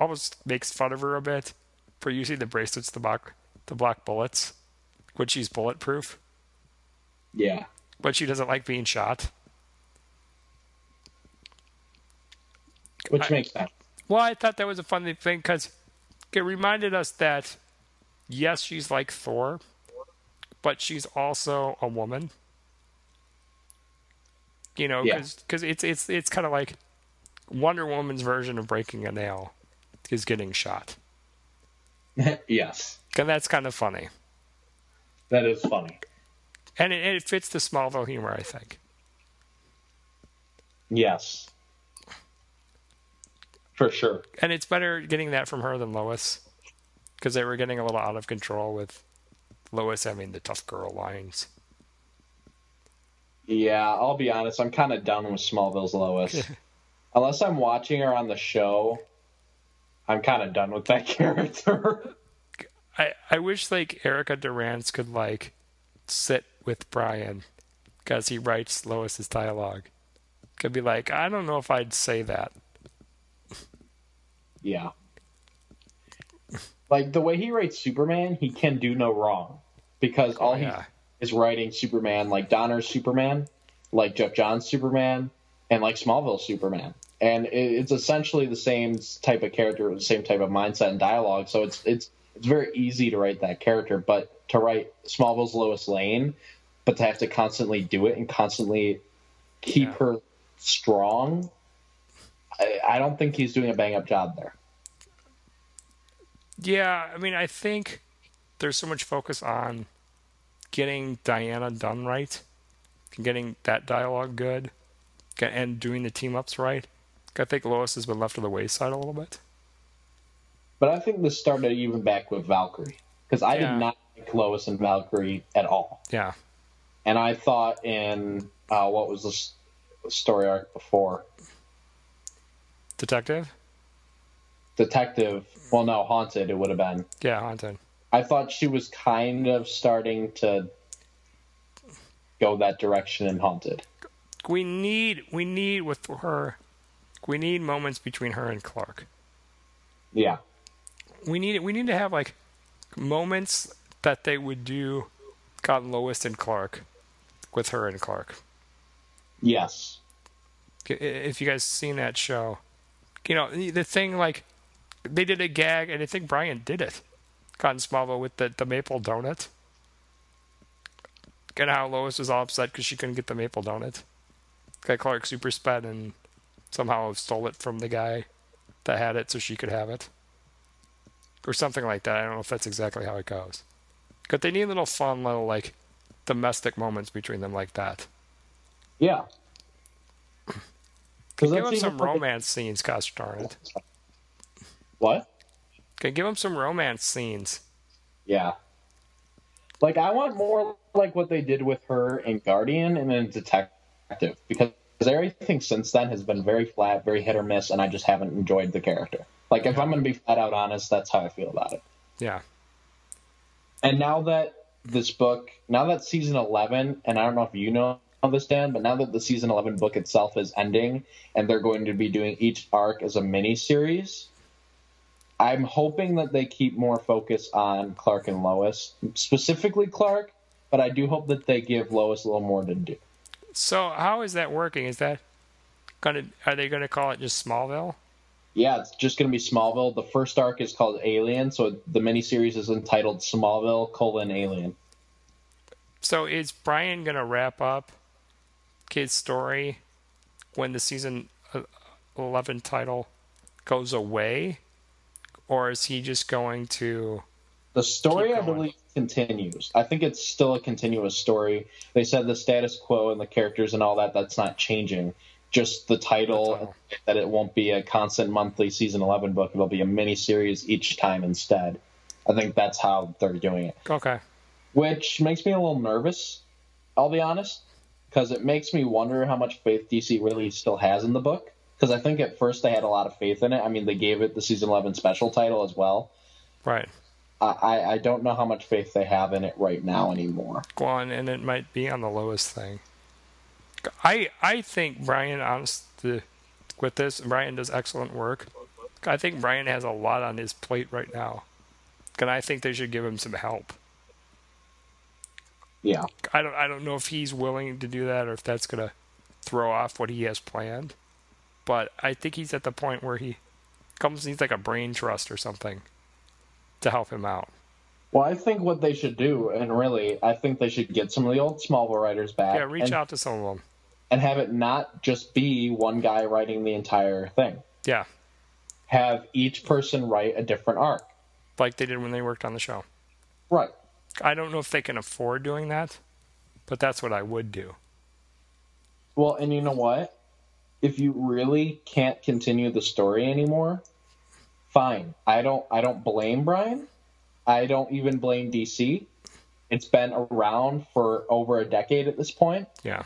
almost makes fun of her a bit for using the bracelets to block the black bullets when she's bulletproof. Yeah. But she doesn't like being shot. Which I, makes sense. Well, I thought that was a funny thing because it reminded us that, yes, she's like Thor, but she's also a woman. You know, because yeah. it's it's it's kind of like Wonder Woman's version of breaking a nail is getting shot. yes. And that's kind of funny. That is funny. And it, it fits the Smallville humor, I think. Yes. For sure. And it's better getting that from her than Lois. Because they were getting a little out of control with Lois having the tough girl lines. Yeah, I'll be honest. I'm kind of done with Smallville's Lois. Unless I'm watching her on the show, I'm kind of done with that character. I, I wish like Erica Durance could like sit with Bryan because he writes Lois's dialogue. Could be like, I don't know if I'd say that. Yeah. Like the way he writes Superman, he can do no wrong because oh, all oh, yeah. he is writing Superman like Donner's Superman, like Geoff Johns' Superman, and like Smallville Superman, and it's essentially the same type of character, the same type of mindset and dialogue. So it's it's it's very easy to write that character, but to write Smallville's Lois Lane, but to have to constantly do it and constantly keep yeah. her strong, I, I don't think he's doing a bang up job there. Yeah, I mean, I think there's so much focus on getting Diana done right, getting that dialogue good, and doing the team ups right. I think Lois has been left to the wayside a little bit. But I think this started even back with Valkyrie because I yeah. did not like Lois and Valkyrie at all. Yeah. And I thought in uh, what was the story arc before? Detective. Detective. Well, no, Haunted. It would have been. Yeah, Haunted. I thought she was kind of starting to go that direction in Haunted. We need we need with her. We need moments between her and Clark. Yeah we need we need to have like moments that they would do got Lois and Clark with her and Clark. Yes. If you guys seen that show, you know the thing like they did a gag, and I think Bryan did it. In with the the maple donut. And how Lois was all upset because she couldn't get the maple donut. Got Clark super sped and somehow stole it from the guy that had it so she could have it or something like that. I don't know if that's exactly how it goes. But they need little fun, little like domestic moments between them like that. Yeah. Because give them some romance scenes, gosh darn it. What? Okay, give them some romance scenes. Yeah. Like I want more like what they did with her in Guardian and in Detective because everything since then has been very flat, very hit or miss, and I just haven't enjoyed the character. Like, if I'm going to be flat out honest, that's how I feel about it. Yeah. And now that this book, now that season 11, and I don't know if you know this, Dan, but now that the season 11 book itself is ending and they're going to be doing each arc as a mini series, I'm hoping that they keep more focus on Clark and Lois, specifically Clark, but I do hope that they give Lois a little more to do. So how is that working? Is that gonna? Are they gonna call it just Smallville? Yeah, it's just going to be Smallville. The first arc is called Alien, so the miniseries is entitled Smallville colon Alien. So is Bryan gonna wrap up Kid's story when the season uh, eleven title goes away, or is he just going to? The story, I believe, continues. I think it's still a continuous story. They said the status quo and the characters and all that, that's not changing. Just the title, The title. that it won't be a constant monthly season 11 book. It'll be a mini series each time instead. I think that's how they're doing it. Okay. Which makes me a little nervous, I'll be honest, because it makes me wonder how much faith DC really still has in the book. Because I think at first they had a lot of faith in it. I mean, they gave it the season 11 special title as well. Right. I, I don't know how much faith they have in it right now anymore. Go on, and it might be on the lowest thing. I I think Bryan, honest with this, Bryan does excellent work. I think Bryan has a lot on his plate right now, and I think they should give him some help. Yeah. I don't I don't know if he's willing to do that or if that's gonna throw off what he has planned. But I think he's at the point where he comes needs like a brain trust or something to help him out. Well, I think what they should do, and really, I think they should get some of the old Smallville writers back. Yeah, reach and, out to some of them. and have it not just be one guy writing the entire thing. Yeah, Have each person write a different arc. like they did when they worked on the show. Right. I don't know if they can afford doing that, but that's what I would do. Well, and you know what? If you really can't continue the story anymore, fine. I don't. I don't blame Bryan. I don't even blame DC. It's been around for over a decade at this point. Yeah.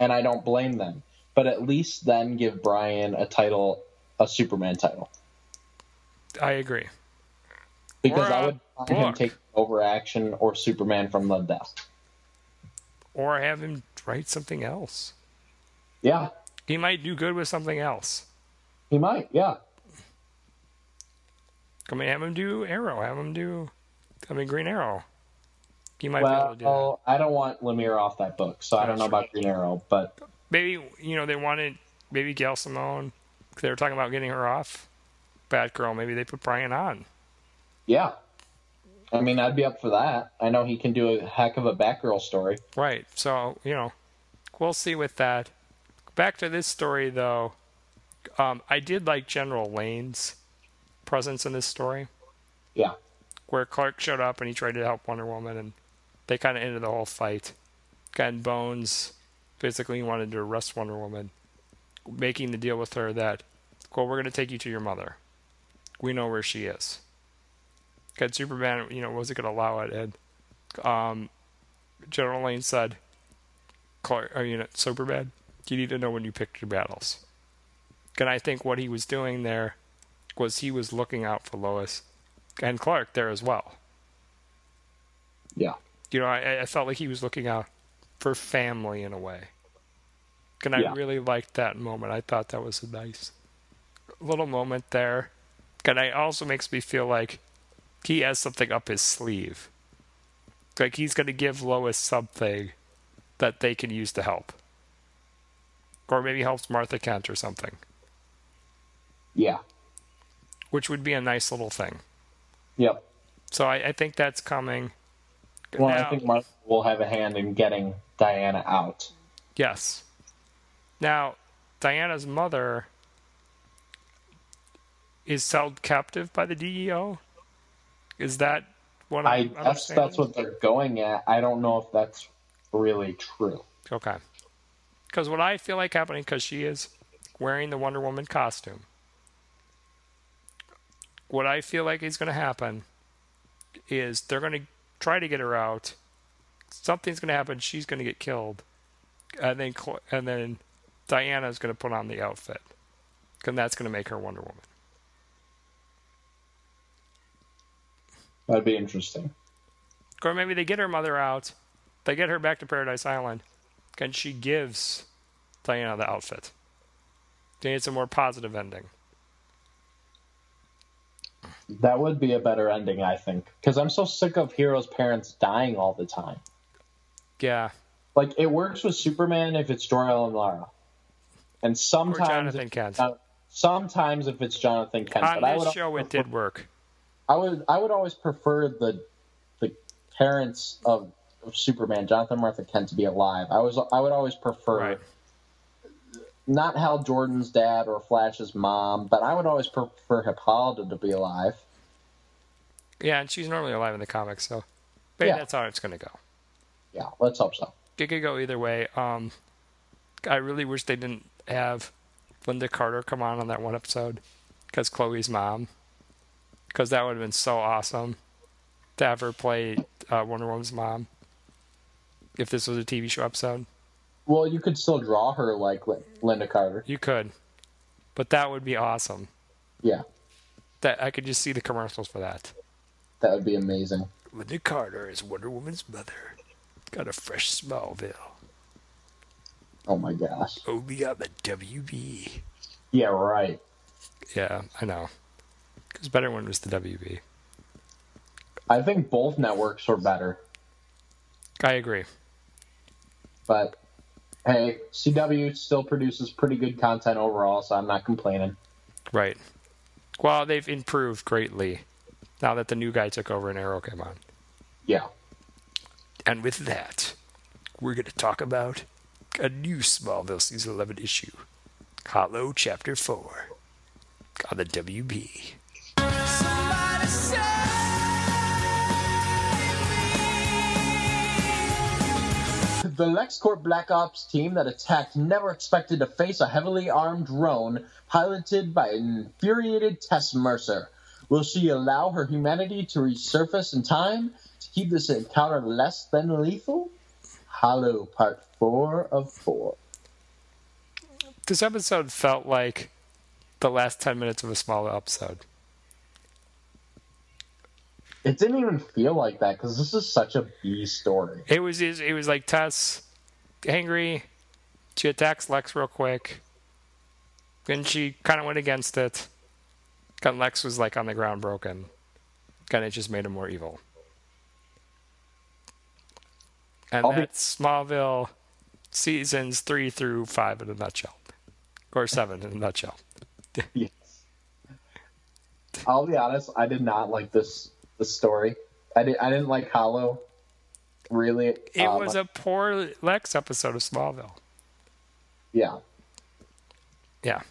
and I don't blame them. But at least then give Bryan a title, a Superman title, I agree. because Or I a would find him take over action or Superman from the death. Or have him write something else. Yeah, He might do good with something else. he might. Yeah, I mean, have him do Arrow. Have him do, I mean, Green Arrow. He might be able to do that. well, I don't want Lemire off that book, so I don't know That's about Green Arrow, but maybe you know they wanted maybe Gail Simone. They were talking about getting her off. Batgirl. Maybe they put Bryan on. yeah. I mean, I'd be up for that. I know he can do a heck of a Batgirl story. Right. So you know, we'll see with that. Back to this story though. Um, I did like General Lane's presence in this story, Yeah, where Clark showed up and he tried to help Wonder Woman, and they kind of ended the whole fight. And Bones basically wanted to arrest Wonder Woman, making the deal with her that, well, we're going to take you to your mother. We know where she is. And Superman, you know, wasn't going to allow it. And um, General Lane said, Clark, or, you know, Superman, you need to know when you pick your battles. And I think what he was doing there was he was looking out for Lois and Clark there as well. yeah, You know, I, I felt like he was looking out for family in a way. And I Yeah. really liked that moment. I thought that was a nice little moment there. And it also makes me feel like he has something up his sleeve. Like he's going to give Lois something that they can use to help. Or maybe helps Martha Kent or something, yeah, which would be a nice little thing. yep. So I, I think that's coming. Well, Now- I think Mark will have a hand in getting Diana out. Yes. Now, Diana's mother is held captive by the DEO. Is that what I I'm guess that's what they're going at. I don't know if that's really true. Okay. Because what I feel like happening, because she is wearing the Wonder Woman costume, what I feel like is going to happen is they're going to try to get her out. Something's going to happen. She's going to get killed, and then and then Diana's going to put on the outfit, and that's going to make her Wonder Woman. That'd be interesting. Or maybe they get her mother out, they get her back to Paradise Island, and she gives Diana the outfit. Then it's a more positive ending. That would be a better ending, I think, because I'm so sick of Hero's parents dying all the time. Yeah. Like it works with Superman if it's Jor-El and Lara, and sometimes or Jonathan Kent. Uh, sometimes if it's Jonathan Kent. On but I this would show, prefer, it did work. I would I would always prefer the the parents of Superman, Jonathan Martha Kent, to be alive. I was I would always prefer. Right. Not Hal Jordan's dad or Flash's mom, but I would always prefer Hippolyta to be alive. Yeah, and she's normally alive in the comics, so maybe Yeah. that's how it's going to go. Yeah, let's hope so. It could go either way. Um, I really wish they didn't have Lynda Carter come on on that one episode because Chloe's mom, because that would have been so awesome to have her play uh, Wonder Woman's mom. If this was a TV show episode, Well, you could still draw her like Lin- Lynda Carter. you could, but that would be awesome. Yeah, That I could just see the commercials for that. that would be amazing. Lynda Carter is Wonder Woman's mother. Got a fresh Smallville. Oh my gosh. Oh, we got the WB. Yeah, right. Yeah, I know. Because better one was the WB. I think both networks were better, I agree. But hey, CW still produces pretty good content overall, so I'm not complaining. Right. Well, they've improved greatly now that the new guy took over and Arrow came on. Yeah. And with that, we're going to talk about a new Smallville season 11 issue, Hollow Chapter 4, on the WB. The LexCorp Black Ops team that attacked never expected to face a heavily armed drone piloted by an infuriated Tess Mercer. Will she allow her humanity to resurface in time to keep this encounter less than lethal? Hollow Part 4 of 4. This episode felt like the last 10 minutes of a Smallville episode. It didn't even feel like that because this is such a B story. It was it was like Tess angry. She attacks Lex real quick. Then she kind of went against it. And Lex was like on the ground broken. Kind of just made him more evil. And I'll be- Smallville seasons three through five in a nutshell, or seven in a nutshell. Yes. I'll be honest, I did not like this this story. I didn't. I didn't like Hollow. Really, It um, was a poor Lex episode of Smallville. yeah, Yeah.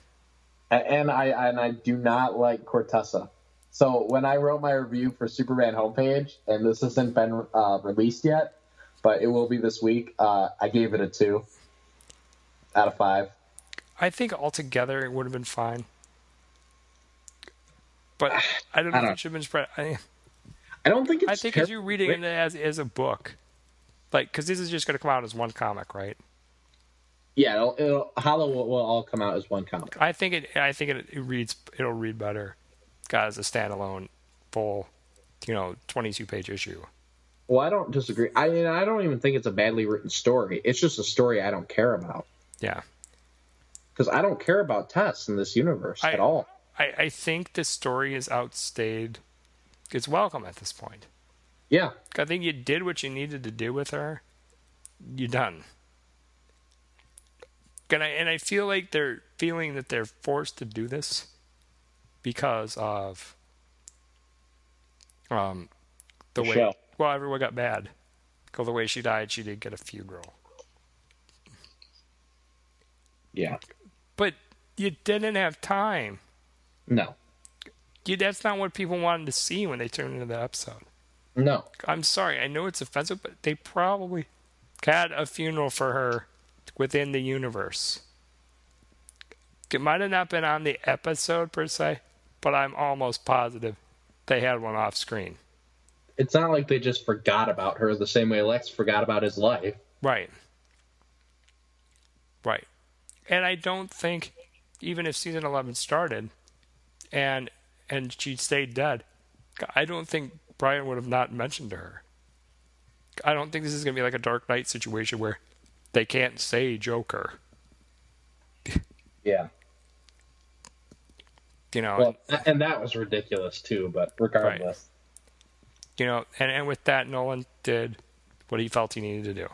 And I and I do not like CorTessa. So when I wrote my review for Superman homepage, and this hasn't been uh, released yet, but it will be this week, uh, I gave it a two out of five. I think altogether it would have been fine. But I don't know I if don't- it should have been spread. I, I don't think it's. I think as you're reading it as as a book, like because this is just going to come out as one comic, right? Yeah, it'll, it'll, Hollow will, will all come out as one comic. I think it. I think it, it reads. It'll read better, as a standalone, full, you know, 22 page issue. Well, I don't disagree. I mean, I don't even think it's a badly written story. It's just a story I don't care about Yeah, because I don't care about Tess in this universe I- at all. I I think the story is outstayed. It's welcome at this point. Yeah, I think you did what you needed to do with her. You're done. And I, and I feel like they're feeling that they're forced to do this because of um the way well everyone got bad because the way she died she did get a funeral yeah, but you didn't have time no, you, that's not what people wanted to see when they turned into the episode no. I'm sorry, I know it's offensive, but they probably had a funeral for her within the universe. It might have not been on the episode per se, but I'm almost positive they had one off screen. It's not like they just forgot about her the same way Lex forgot about his life. Right. Right. And I don't think even if season 11 started and and she stayed dead, I don't think Brian would have not mentioned her. I don't think this is going to be like a Dark Knight situation where they can't say Joker. Yeah. You know, Well, and that was ridiculous too. But regardless, you know, and, and with that, Nolan did what he felt he needed to do.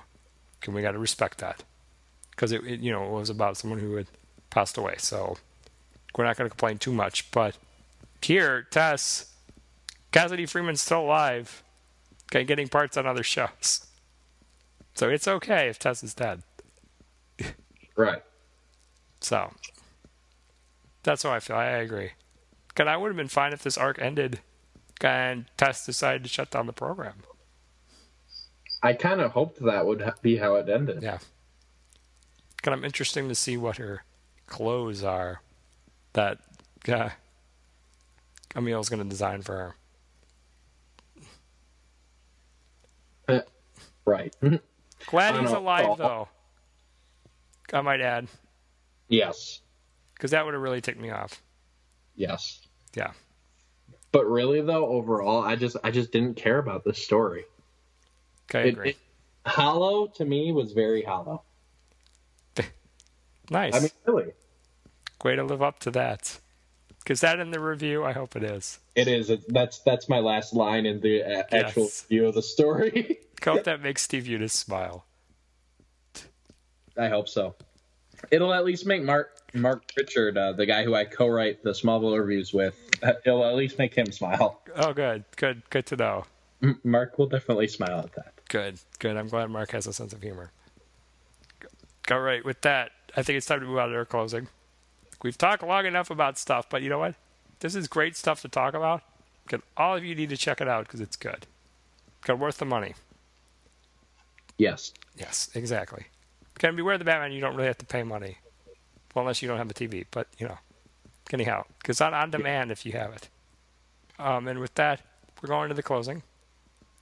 And we got to respect that because it, it, you know, it was about someone who had passed away. So we're not going to complain too much. But here, Tess, Cassidy Freeman's still alive, okay, getting parts on other shows. So it's okay if Tess is dead. right? So that's how I feel. I agree. Because I would have been fine if this arc ended and Tess decided to shut down the program. I kind of hoped that would ha- be how it ended. Yeah. Kind of interesting to see what her clothes are that uh, Emil's going to design for her. Uh, right. Glad he's alive, Oh. though. I might add, yes. because that would have really ticked me off. Yes. Yeah. But really, though, overall, I just I just didn't care about this story. Okay, I It- agree. it- hollow to me was very hollow. nice. I mean, really, Way to live up to that. Is that in the review? I hope it is. it is. It, that's that's my last line in the uh, actual Yes. view of the story. I hope that makes Steve Younis smile. I hope so. It'll at least make Mark Mark Pritchard, uh, the guy who I co-write the Smallville reviews with, it'll at least make him smile. Oh, good, good, good to know. M- Mark will definitely smile at that. Good, good. I'm glad Mark has a sense of humor. All right, with that, I think it's time to move on to our closing. We've talked long enough about stuff, but you know what? This is great stuff to talk about. Good. All of you need to check it out because it's good. Good, worth the money. Yes. Yes, exactly. Can beware the Batman. You don't really have to pay money, well, unless you don't have a TV. But you know, anyhow, because on on demand if you have it. Um, and with that, we're going to the closing.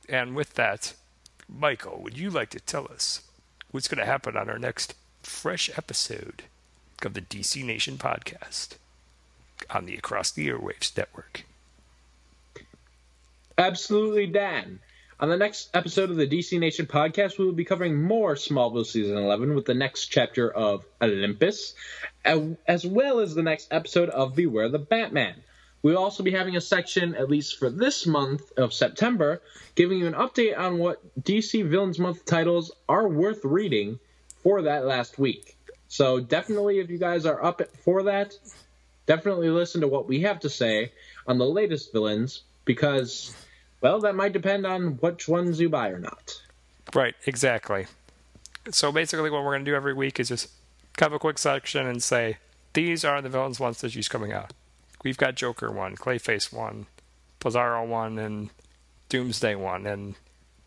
And with that, Michael, would you like to tell us what's going to happen on our next fresh episode of the DC Nation podcast on the Across the Airwaves network? Absolutely, Dan. On the next episode of the DC Nation podcast, we will be covering more Smallville season 11 with the next chapter of Olympus, as well as the next episode of Beware the Batman. We'll also be having a section, at least for this month of September, giving you an update on what DC Villains Month titles are worth reading for that last week. So definitely, if you guys are up for that, definitely listen to what we have to say on the latest villains because, well, that might depend on which ones you buy or not. Right, exactly. So basically, what we're going to do every week is just have a quick section and say, these are the villains' month issues coming out. We've got Joker 1, Clayface 1, Bizarro 1, and Doomsday 1. And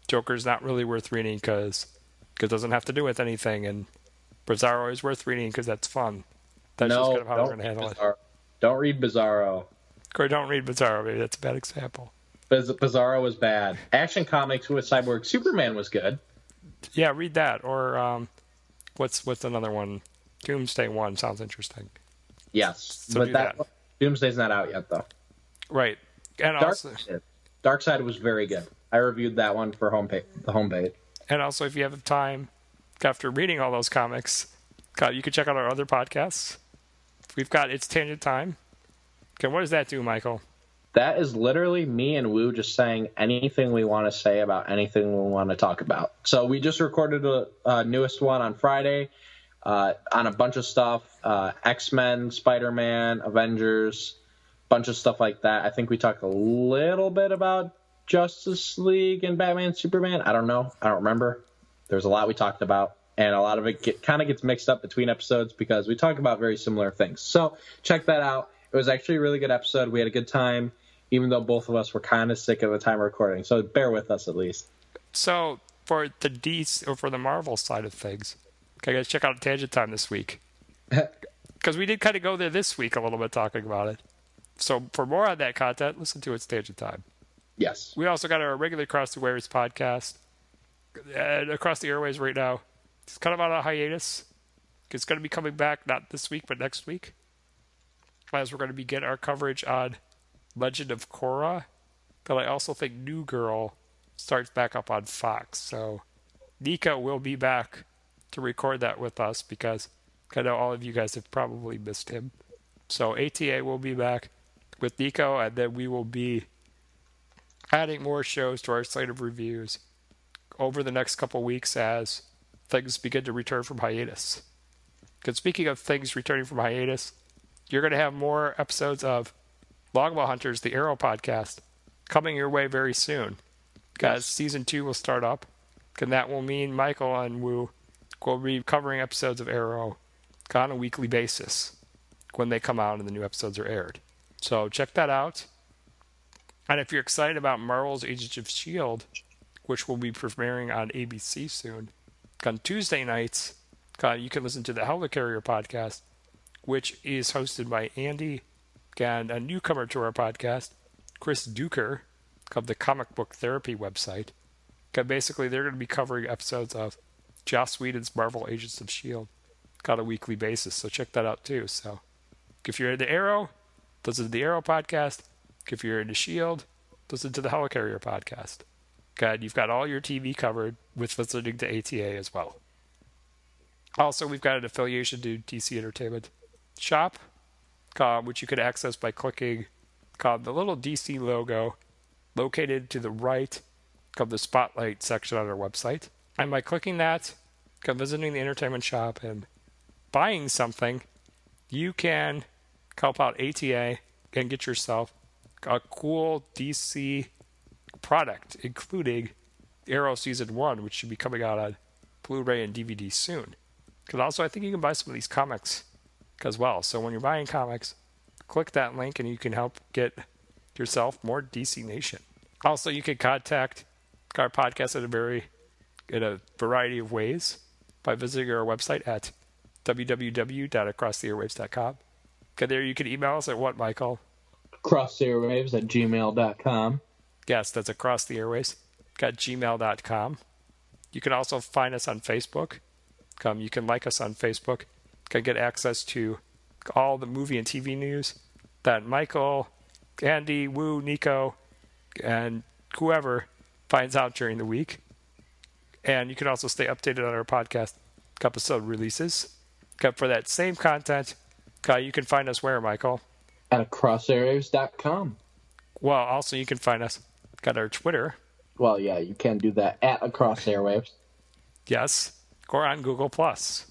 Joker's not really worth reading because it doesn't have to do with anything. And Bizarro is worth reading because that's fun. That's just no, kind of how we're going to handle Bizarro. don't read Bizarro. it. Or don't read Bizarro, maybe that's a bad example. Biz- Bizarro was bad. Action Comics with Cyborg Superman was good. Yeah, read that. Or um, what's what's another one? Doomsday 1 sounds interesting. Yes, So but that, that. Doomsday's not out yet though. Right. And Dark, also, Darkseid was very good. I reviewed that one for home page, the homepage. And also, if you have time after reading all those comics, God, you can check out our other podcasts. We've got It's Tangent Time. Okay, what does that do, Michael? That is literally me and Wu just saying anything we want to say about anything we want to talk about. So we just recorded a, a newest one on Friday uh, on a bunch of stuff: uh, X Men, Spider Man, Avengers, bunch of stuff like that. I think we talked a little bit about Justice League and Batman, Superman. I don't know. I don't remember. There's a lot we talked about, and a lot of it get, kind of gets mixed up between episodes because we talk about very similar things. So check that out. It was actually a really good episode. We had a good time, even though both of us were kind of sick at the time of recording. So bear with us at least. So, for the DC, or for the Marvel side of things, okay, guys, check out Tangent Time this week. Because we did kind of go there this week a little bit talking about it. So, for more on that content, listen to It's Tangent Time. Yes. We also got our regular Cross the Airways podcast. And across the airways right now. It's kind of on a hiatus. It's going to be coming back not this week, but next week. As we're going to be getting our coverage on Legend of Korra but I also think New Girl starts back up on Fox. So Nico will be back to record that with us because I know all of you guys have probably missed him. So ATA will be back with Nico, and then we will be adding more shows to our slate of reviews over the next couple weeks as things begin to return from hiatus. Because speaking of things returning from hiatus, you're going to have more episodes of Longbow Hunters, the Arrow podcast, coming your way very soon. Because yes. season two will start up, and that will mean Michael and Wu will be covering episodes of Arrow on a weekly basis when they come out and the new episodes are aired. So check that out. And if you're excited about Marvel's Agents of S.H.I.E.L.D., which we'll be premiering on ABC soon, on Tuesday nights, uh, you can listen to the Helicarrier podcast, which is hosted by Andy and a newcomer to our podcast, Chris Duker of the Comic Book Therapy website. Basically, they're going to be covering episodes of Joss Whedon's Marvel Agents of S.H.I.E.L.D. on a weekly basis, so check that out too. So if you're into Arrow, listen to the Arrow podcast. If you're into S.H.I.E.L.D., listen to the Helicarrier podcast. God, you've got all your TV covered with listening to ATA as well. Also, we've got an affiliation to DC Entertainment Shop, uh, which you can access by clicking uh, the little DC logo located to the right of the Spotlight section on our website. And by clicking that, visiting the entertainment shop and buying something, you can help out ATA and get yourself a cool DC product, including Arrow Season 1, which should be coming out on Blu ray and DVD soon. Because also, I think you can buy some of these comics as well. So when you're buying comics, click that link and you can help get yourself more DC Nation. Also, you can contact our podcast in a very in a variety of ways by visiting our website at www.acrosstheairwaves.com. Okay, there you can email us at what, Michael? Crosstheairwaves at gmail.com. Yes, that's across the airways. Got gmail.com. You can also find us on Facebook. Come, you can like us on Facebook. Can get access to all the movie and TV news that Michael, Andy, Wu, Nico, and whoever finds out during the week. And you can also stay updated on our podcast episode releases. For that same content, you can find us where, Michael? At acrossairwaves.com. Well, also you can find us got our Twitter. Well, yeah, you can do that at Across Airwaves. Yes, or on Google Plus.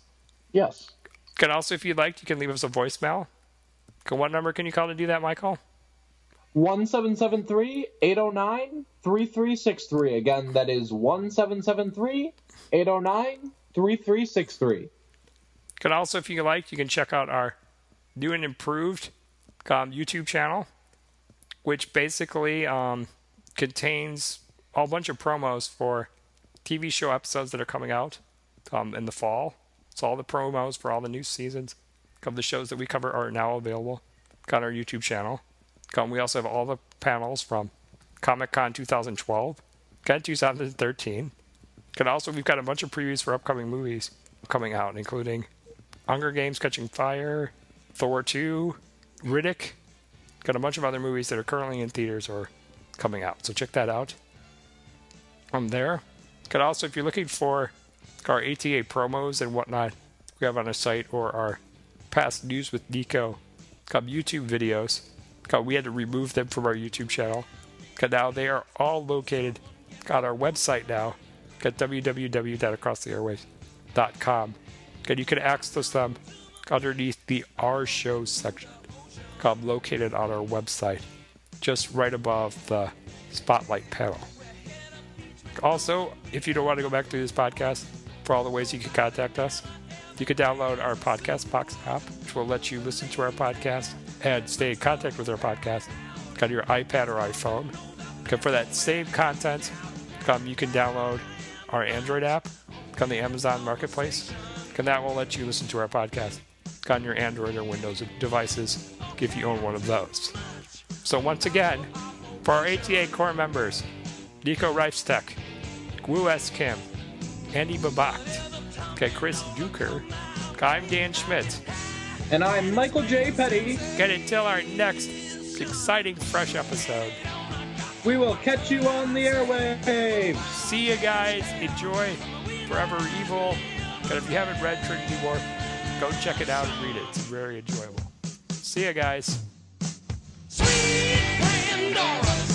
Yes. Can also, if you'd like, you can leave us a voicemail. What number can you call to do that, Michael? 1773 809 3363. Again, that is 1773 809 3363. Can also, if you like, you can check out our new and improved um, YouTube channel, which basically um, contains a whole bunch of promos for TV show episodes that are coming out um, in the fall. So all the promos for all the new seasons of the shows that we cover are now available on our YouTube channel. We also have all the panels from Comic Con 2012 and 2013. And also, we've got a bunch of previews for upcoming movies coming out, including Hunger Games Catching Fire, Thor 2, Riddick. Got a bunch of other movies that are currently in theaters or coming out. So check that out. From there, could also, if you're looking for our ATA promos and whatnot, we have on our site or our past news with Nico, called YouTube videos. We had to remove them from our YouTube channel. Now they are all located on our website now at www.acrosstheairwaves.com. And you can access them underneath the Our Shows section, Come located on our website, just right above the spotlight panel. Also, if you don't want to go back through this podcast, for all the ways you can contact us, you can download our Podcast Box app, which will let you listen to our podcast and stay in contact with our podcast on your iPad or iPhone. For that same content, um, you can download our Android app on the Amazon Marketplace, and that will let you listen to our podcast on your Android or Windows devices if you own one of those. So once again, for our ATA core members, Nico Reifstek, Wu S. Kim, Andy Babacht, okay, Chris Duker, I'm Dan Schmidt. And I'm Michael J. Petty. And until our next exciting, fresh episode, We will catch you on the airwaves. See you guys. Enjoy Forever Evil. And if you haven't read Trinity War, go check it out and read it. It's very enjoyable. See you guys. Sweet Pandora.